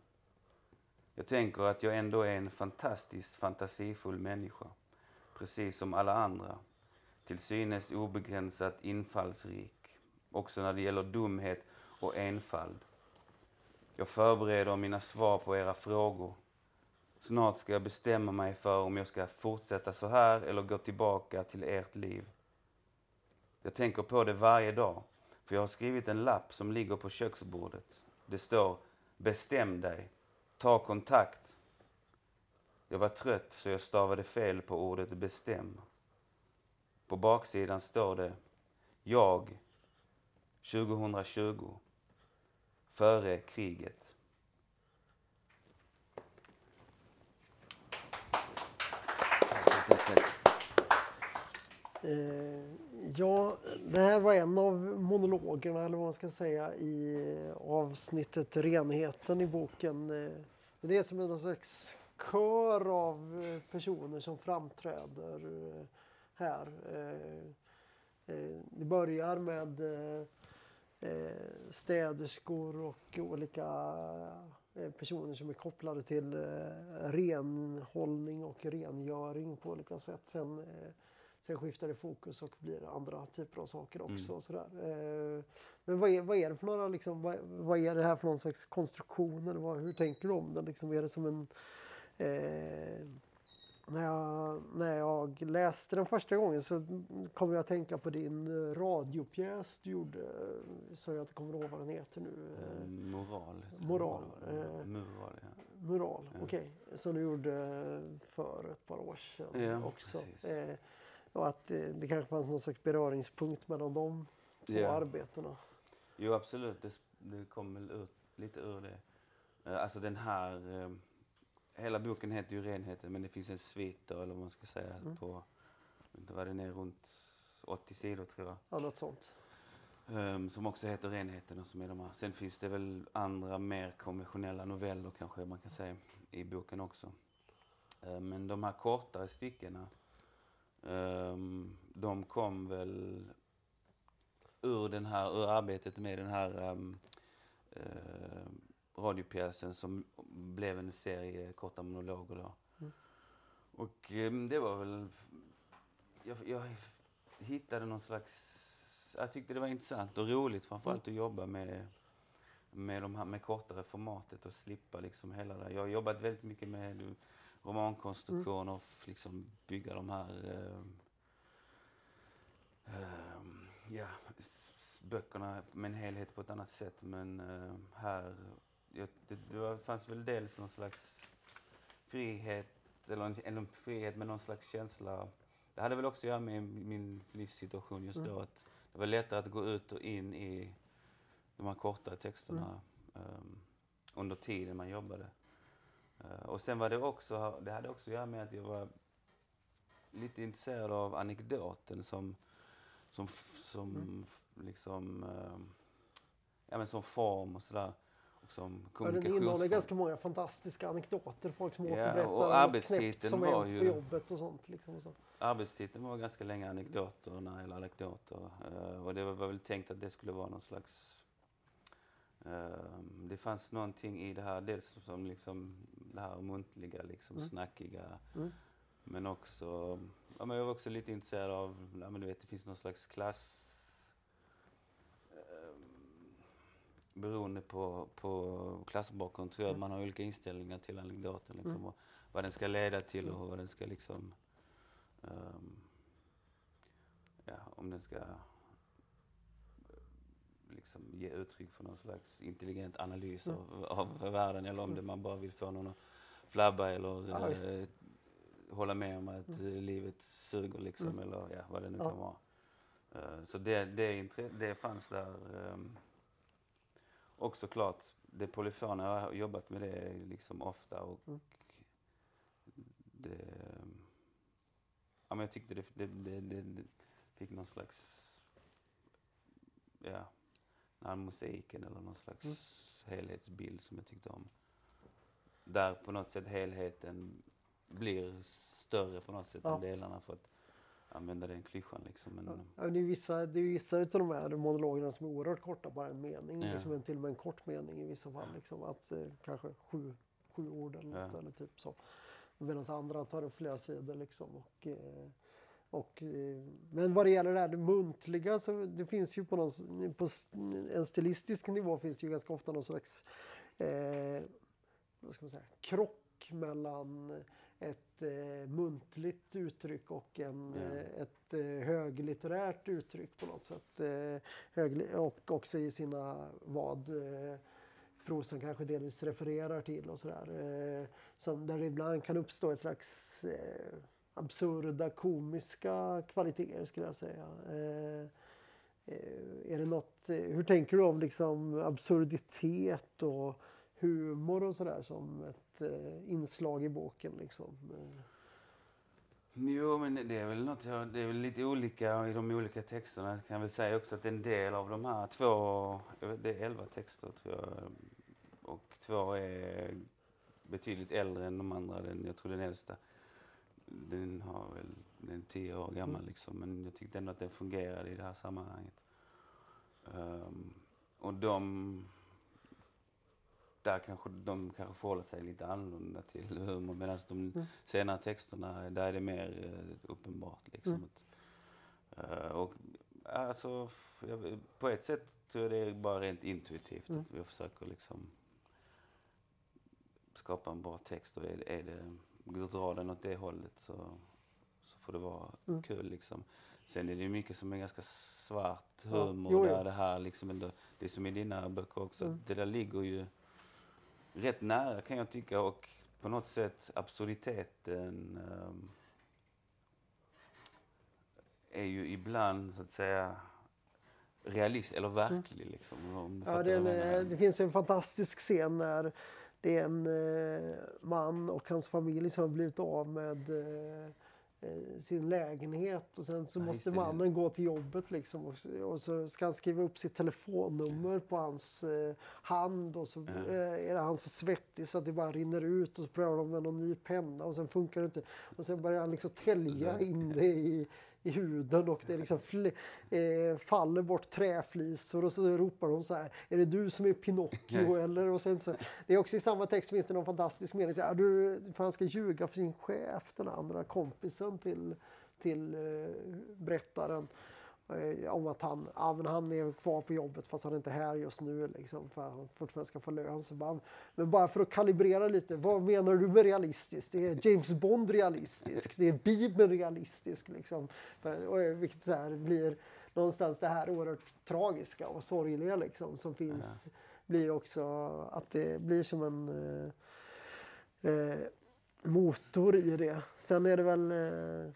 Jag tänker att jag ändå är en fantastiskt fantasifull människa. Precis som alla andra. Till synes obegränsat infallsrik. Också när det gäller dumhet och enfald. Jag förbereder mina svar på era frågor. Snart ska jag bestämma mig för om jag ska fortsätta så här eller gå tillbaka till ert liv. Jag tänker på det varje dag, för jag har skrivit en lapp som ligger på köksbordet. Det står Bestäm dig. Ta kontakt. Jag var trött så jag stavade fel på ordet bestäm. På baksidan står det Jag 2020 före kriget. Eh, ja, det här var en av monologerna eller vad man ska säga i avsnittet Renheten i boken. Eh, det är som en slags kör av eh, personer som framträder här. Det börjar med städerskor och olika personer som är kopplade till renhållning och rengöring på olika sätt. Sen Sen skiftar det fokus och blir andra typer av saker också. Mm. sådär. Eh, men vad är, vad är det för några, liksom, vad, vad, är det här för någon slags konstruktion? Eller vad, hur tänker du om den? Liksom, är det som en... Eh, när, jag, när jag läste den första gången så kom jag att tänka på din radiopjäs du gjorde, så jag inte kommer ihåg vad den heter nu. Mm, moral. Moral. Eh, mural, ja. Mural, ja. okej. Okay. Som du gjorde för ett par år sedan ja, också. Eh, och att det, kanske fanns någon slags beröringspunkt mellan de två yeah. arbetena. Jo absolut, det, det kom väl ut lite ur det. Eh, alltså den här, eh, hela boken heter ju Renheten men det finns en svit eller vad man ska säga mm. på, inte vad den är, runt 80 sidor tror jag. Ja, något sånt. Um, som också heter Renheten och som är de här. Sen finns det väl andra mer konventionella noveller kanske man kan säga i boken också. Uh, men de här kortare styckena Um, de kom väl ur, den här, ur arbetet med den här um, uh, radiopjäsen som blev en serie korta monologer. Då. Mm. Och um, det var väl... Jag, jag, hittade någon slags... Jag tyckte det var intressant och roligt framförallt mm. att jobba med, med, de här, med kortare formatet och slippa liksom hela det. Jag har jobbat väldigt mycket med romankonstruktion mm. och liksom bygga de här... Uh, uh, ja, böckerna med en helhet på ett annat sätt. Men eh, här, jag, det, det fanns väl dels någon slags frihet, eller en, en frihet med någon slags känsla. Det hade väl också att göra med min livssituation just då. Att det var lättare att gå ut och in i de här kortare texterna um, under tiden man jobbade. Uh, och sen var det också, det hade också att göra med att jag var lite intresserad av anekdoten som, som, som mm. liksom, uh, ja men som form och sådär. Som ja, den innehåller ganska många fantastiska anekdoter, folk som ja, återberättar och arbetstiteln som var ju, på jobbet och sånt. Liksom så. Arbetstiteln var ganska länge anekdoter, eller anekdoter. Uh, och det var, väl tänkt att det skulle vara någon slags Ehm, det fanns någonting i det här, dels som liksom det här muntliga, liksom mm. snackiga. Mm. Men också, ja, men jag var också lite intresserad av, ja, men du vet det finns någon slags klass beroende på, på klassbakgrund tror jag mm. man har olika inställningar till anekdoten. Liksom, mm. och vad den ska leda till och vad den ska liksom, um, ja, om den ska liksom ge uttryck för någon slags intelligent analys mm. av, av världen eller om det man bara vill få någon att flabba eller ja, eh, hålla med om att mm. livet suger liksom mm. eller ja, vad det nu ja. kan vara. Uh, så det, det, det fanns där. Um, och såklart, det polyfona, jag har jobbat med det liksom ofta och mm. det, ja, men jag tyckte det, det, det, det fick någon slags ja, den musiken eller någon slags mm. helhetsbild som jag tyckte om. Där på något sätt helheten blir större på något sätt ja. än delarna för att använda den klyschan. Liksom. Men, ja. det, är vissa, det är vissa av de här monologerna som är oerhört korta, bara en mening. Ja. Liksom till och med en kort mening i vissa fall. Liksom, att, eh, kanske sju, sju ord eller, något, eller typ så. Medan andra tar det flera sidor. Liksom, och, eh, och, eh, men vad det gäller det här det muntliga så det finns ju på, någon, på en stilistisk nivå finns det ju ganska ofta någon slags eh, vad ska man säga, krock mellan ett eh, muntligt uttryck och en, mm. eh, ett eh, höglitterärt uttryck på något sätt. Eh, och också i sina vad eh, prosan kanske delvis refererar till och sådär. Eh, som där det ibland kan uppstå ett slags eh, absurda komiska kvaliteter skulle jag säga. Eh, eh, är det något, hur tänker du om liksom absurditet och humor och sådär som ett eh, inslag i boken? Liksom? Jo, men det är väl något, det är väl lite olika i de olika texterna. Jag kan väl säga också att en del av de här två, det är elva texter tror jag, och två är betydligt äldre än de andra. Den, jag tror den äldsta den har väl, den är tio år gammal mm. liksom, men jag tyckte ändå att den fungerade i det här sammanhanget. Um, och de, där kanske de kanske förhåller sig lite annorlunda till humor medan de mm. senare texterna, där är det mer uh, uppenbart liksom. Mm. Att, uh, och alltså, jag, på ett sätt tror jag det är bara rent intuitivt mm. att vi försöker liksom skapa en bra text och är, är det drar den åt det hållet så, så får det vara mm. kul liksom. Sen är det mycket som är ganska svart humor ja. jo, där det här liksom ändå, det är som i dina böcker också, mm. det där ligger ju rätt nära kan jag tycka och på något sätt absurditeten um, är ju ibland så att säga realist eller verklig mm. liksom. Ja, det, det finns en fantastisk scen när det är en eh, man och hans familj som har blivit av med eh, eh sin lägenhet och sen så ja, måste mannen gå till jobbet liksom och, och, så ska han skriva upp sitt telefonnummer på hans eh, hand och så ja. Eh, är han så svettig så att det bara rinner ut och så prövar de med någon ny penna och sen funkar det inte och sen börjar han liksom tälja in det i i huden och det liksom eh, faller bort träflisor och så ropar de så här. Är det du som är Pinocchio yes. eller? Och sen så, det är också i samma text finns det någon fantastisk mening. Så här, du, för han ska ljuga för sin chef, den andra kompisen till, till eh, berättaren. Eh, om att han, ja, men han är kvar på jobbet fast han är inte här just nu liksom, för att han fortfarande ska få lön. Så bara, men bara för att kalibrera lite, vad menar du med realistiskt? Det är James Bond realistisk, det är Bibeln realistisk. Liksom. För, och, vilket så här, blir någonstans det här oerhört tragiska och sorgliga liksom som finns Ja. blir också att det blir som en eh, eh, motor i det. Sen är det väl eh,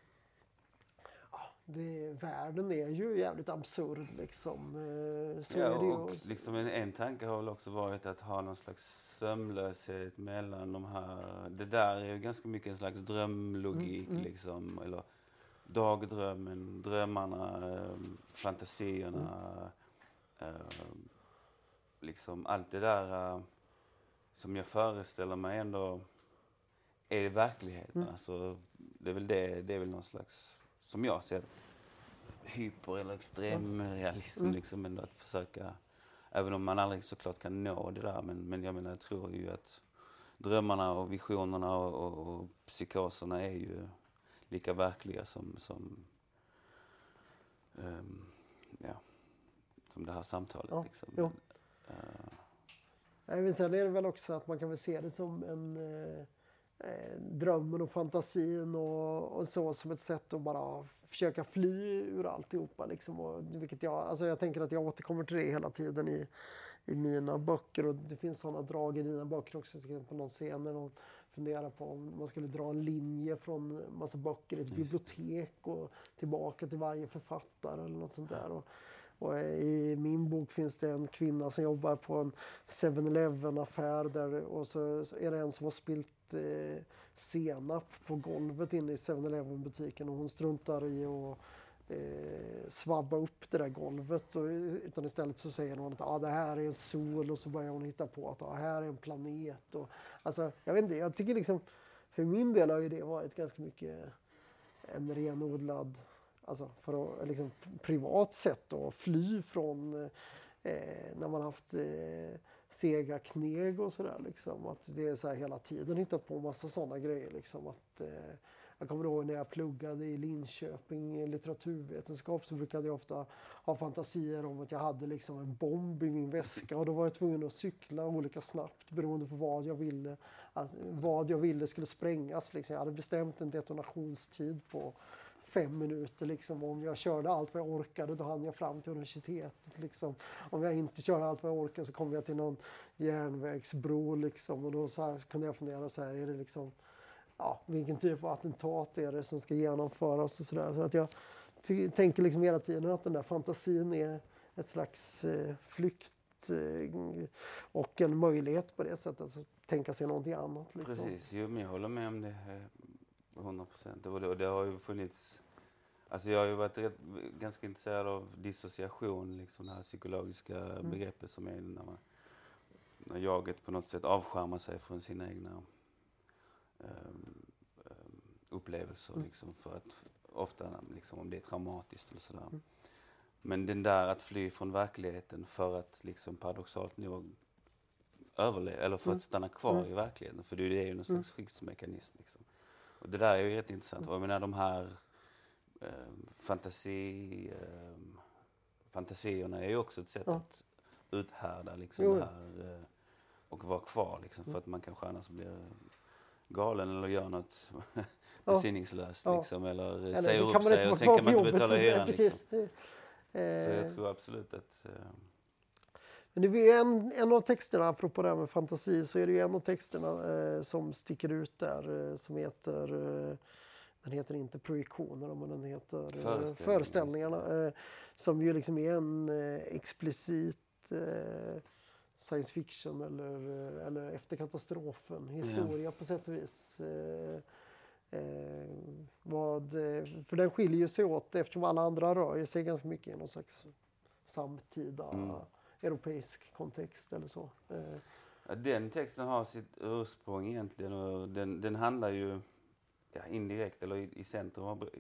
det, världen är ju jävligt absurd liksom. Eh, så ja, ju. och liksom en, en tanke har väl också varit att ha någon slags sömlöshet mellan de här. Det där är ju ganska mycket en slags drömlogik Mm, mm. liksom. Eller dagdrömmen, drömmarna, eh, fantasierna. Mm. Eh, liksom allt det där eh, som jag föreställer mig ändå är verkligheten. Mm. Alltså, det är väl det, det är väl någon slags, som jag ser hyper eller extremrealism. Mm. Liksom, ändå att försöka, även om man aldrig såklart kan nå det där. Men, men jag menar, jag tror ju att drömmarna och visionerna och, och, och psykoserna är ju lika verkliga som, som, ehm, ja, som det här samtalet. Ja, liksom. jo. Nej, men sen är det väl också att man kan väl se det som en eh, drömmen och fantasin och, och så som ett sätt att bara försöka fly ur alltihopa. Liksom. Och, vilket jag, alltså jag tänker att jag återkommer till det hela tiden i, i mina böcker och det finns sådana drag i dina böcker också. Till exempel någon scen när någon funderar på om man skulle dra en linje från massa böcker i ett Just. bibliotek och tillbaka till varje författare eller något sånt där. Och, och I min bok finns det en kvinna som jobbar på en 7-Eleven affär där och så, så är det en som har spilt eh, senap på golvet inne i 7-Eleven butiken och hon struntar i att eh, svabba upp det där golvet. Och, utan istället så säger hon att ah, det här är en sol och så börjar hon hitta på att ah, här är en planet. Och, alltså, jag vet inte, jag tycker liksom för min del har ju det varit ganska mycket en renodlad alltså för att liksom, privat sett, att fly från eh, när man haft eh, sega kneg och sådär. Liksom. Att det är så här hela tiden hittat på massa sådana grejer. Liksom. Att, eh, jag kommer ihåg när jag pluggade i Linköping i litteraturvetenskap så brukade jag ofta ha fantasier om att jag hade liksom en bomb i min väska och då var jag tvungen att cykla olika snabbt beroende på vad jag ville, alltså, vad jag ville skulle sprängas. Liksom. Jag hade bestämt en detonationstid på fem minuter. Liksom. Om jag körde allt vad jag orkade då hann jag fram till universitetet. Liksom. Om jag inte körde allt vad jag orkade så kom jag till någon järnvägsbro. Liksom. Och då så här, kunde jag fundera så här, är det liksom, ja, vilken typ av attentat är det som ska genomföras och sådär. Så att jag tänker liksom hela tiden att den där fantasin är ett slags eh, flykt eh, och en möjlighet på det sättet att tänka sig någonting annat. Liksom. Precis, jo, men jag håller med om det. Eh, 100 procent. Och det, det har ju funnits... Alltså jag har ju varit rätt, ganska intresserad av dissociation, liksom det här psykologiska Mm. begreppet som är när, man, när jaget på något sätt avskärmar sig från sina egna ehm, ehm, upplevelser. Mm. Liksom, för att ofta liksom, om det är traumatiskt eller sådär. Mm. Men den där att fly från verkligheten för att liksom paradoxalt nog överleva, eller för Mm. att stanna kvar Mm. i verkligheten. För det är ju någon Mm. slags skyddsmekanism. Liksom. Och det där är ju rätt intressant. Och jag menar de här eh, fantasi, eh, fantasierna är ju också ett sätt Ja. att uthärda liksom Jo. här eh, och vara kvar liksom, för att man kanske annars blir galen eller gör något *laughs* besinningslöst Ja. liksom, eller, Eller säger så upp sig och sen kan man inte betala *laughs* så- hyran. Precis. Liksom. Så Eh, jag tror absolut att... Eh, Men det är en, en av texterna, apropå det här med fantasi, så är det ju en av texterna eh, som sticker ut där eh, som heter eh, den heter inte projektioner men den heter eh, Föreställningar, Föreställningarna. Eh, som ju liksom är en eh, explicit eh, science fiction eller, eh, eller efter katastrofen historia på sätt och vis. Eh, vad, för den skiljer sig åt eftersom alla andra rör ju sig ganska mycket i någon slags samtida Mm. europeisk kontext eller så. Den texten har sitt ursprung egentligen och den, den handlar ju ja, indirekt eller i, i centrum av,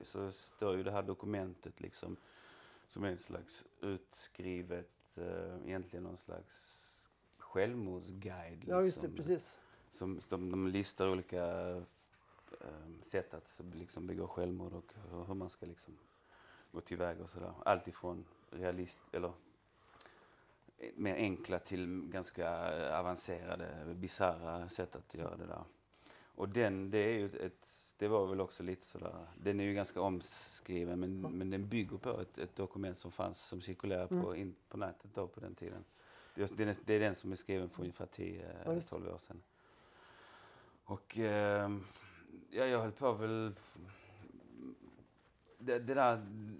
så står ju det här dokumentet liksom som är ett slags utskrivet, eh, egentligen någon slags självmordsguide. ja, just det, liksom, precis. Som, de, de listar olika eh, sätt att liksom begå självmord och hur, hur man ska liksom gå tillväga och sådär. Allt ifrån realist, eller mer enkla till ganska avancerade, bisarra sätt att göra det där. Och den, det är ju ett, det var väl också lite sådär, den är ju ganska omskriven men, men den bygger på ett, ett dokument som fanns som cirkulerade på, Mm. in, på nätet då på den tiden. Det är, det är, den som är skriven för ungefär Ja, just 10-12 år sedan. Och eh, ja, jag höll på väl... Det, det där,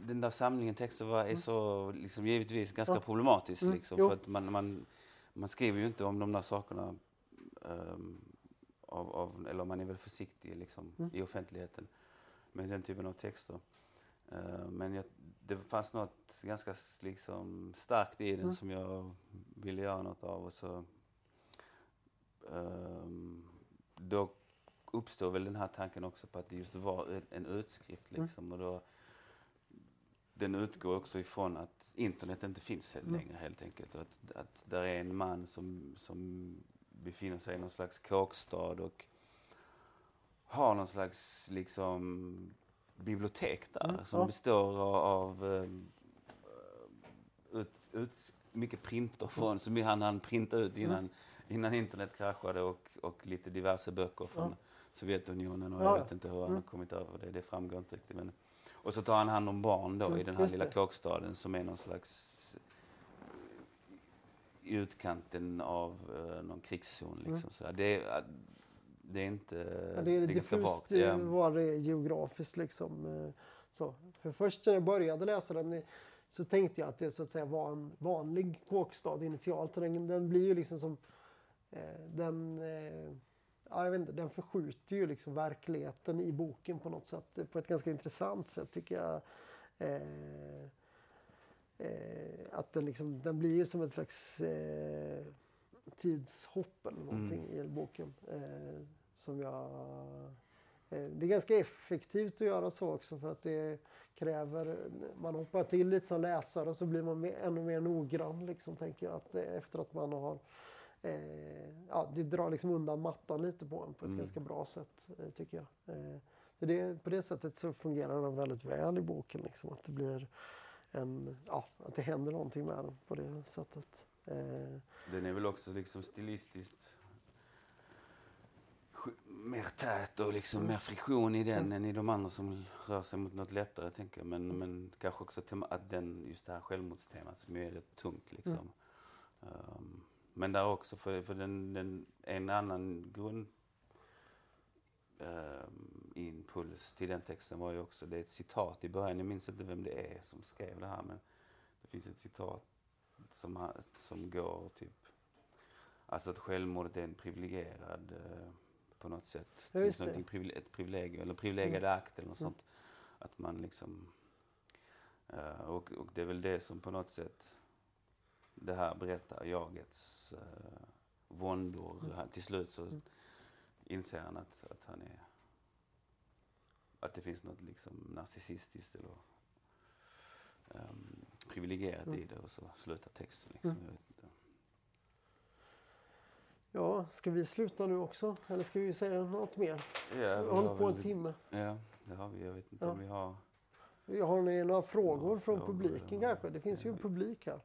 den där samlingen texter var, är så liksom, givetvis ganska Ja. problematisk. Mm, Liksom, jo. för att man, man, man skriver ju inte om de där sakerna ehm, av, av, eller man är väl försiktig liksom, Mm. i offentligheten med den typen av texter. Eh, men jag, det fanns något ganska liksom, starkt i den Mm. som jag ville göra något av. Och så, ehm, då uppstår väl den här tanken också på att det just var en- utskrift. Mm. Liksom, och då, den utgår också ifrån att internet inte finns helt Mm. längre helt enkelt. Och att, att där är en man som, som befinner sig i någon slags kåkstad och har någon slags liksom, bibliotek där Mm, som består av, av eh, ut, ut, mycket printer från, som han han printade ut innan, innan internet kraschade och, och lite diverse böcker från Ja. Sovjetunionen och Ja, jag ja. vet inte hur han Mm. har kommit över det, det framgår inte riktigt. Men, och så tar han hand om barn då Mm, i den här just lilla det. kåkstaden som är någon slags i utkanten av eh, någon krigszon. Liksom, så det, är, det är inte... Mm. Ja, det är ganska diffust vagt. eh, Ja. var det är geografiskt liksom. eh, Så. För först när jag började läsa den eh, så tänkte jag att det så att säga var en vanlig kåkstad initialt. Den, den blir ju liksom som... Eh, den, eh, ja, jag vet inte, den förskjuter ju liksom verkligheten i boken på något sätt. eh, På ett ganska intressant sätt tycker jag. Eh, eh, att den, liksom, den blir ju som ett slags eh, tidshopp eller någonting i boken. Eh, som jag, eh, det är ganska effektivt att göra så också för att det kräver, man hoppar till lite som läsare och så blir man mer, ännu mer noggrann liksom tänker jag att eh, efter att man har eh, ja, det drar liksom undan mattan lite på en på ett Mm. ganska bra sätt tycker jag. Det, på det sättet så fungerar den väldigt väl i boken liksom att det blir en, ja, att det händer någonting med den på det sättet. Eh, Den är väl också liksom stilistiskt sk- mer tät och liksom Mm. mer friktion i den än i de andra som rör sig mot något lättare, tänker jag. Men, men kanske också att den, just det här självmordstemat som är rätt tungt liksom. Um, men där också, för, för den, den, en annan grund um, impuls till den texten var ju också, det är ett citat i början, jag minns inte vem det är som skrev det här, men det finns ett citat som, som går typ, alltså att självmordet är en privilegierad eh, på något sätt. Ja, Det finns någonting privile- ett privilegium, eller privilegierad akt eller något Mm. sånt. Att man liksom, eh, och, och det är väl det som på något sätt, det här berättar jagets uh, våndor. Han- Till slut så Mm. Inser han att, att han är, att det finns något liksom narcissistiskt eller um, privilegierat Mm. i det och så slutar texten. Liksom. Mm. Ja, ska vi sluta nu också? Eller ska vi säga något mer? Ja, Vi har hållit på en timme. Ja, det har vi. Jag vet inte Ja. om vi har... Har ni några frågor Ja, från publiken kanske? Det finns ju en publik här.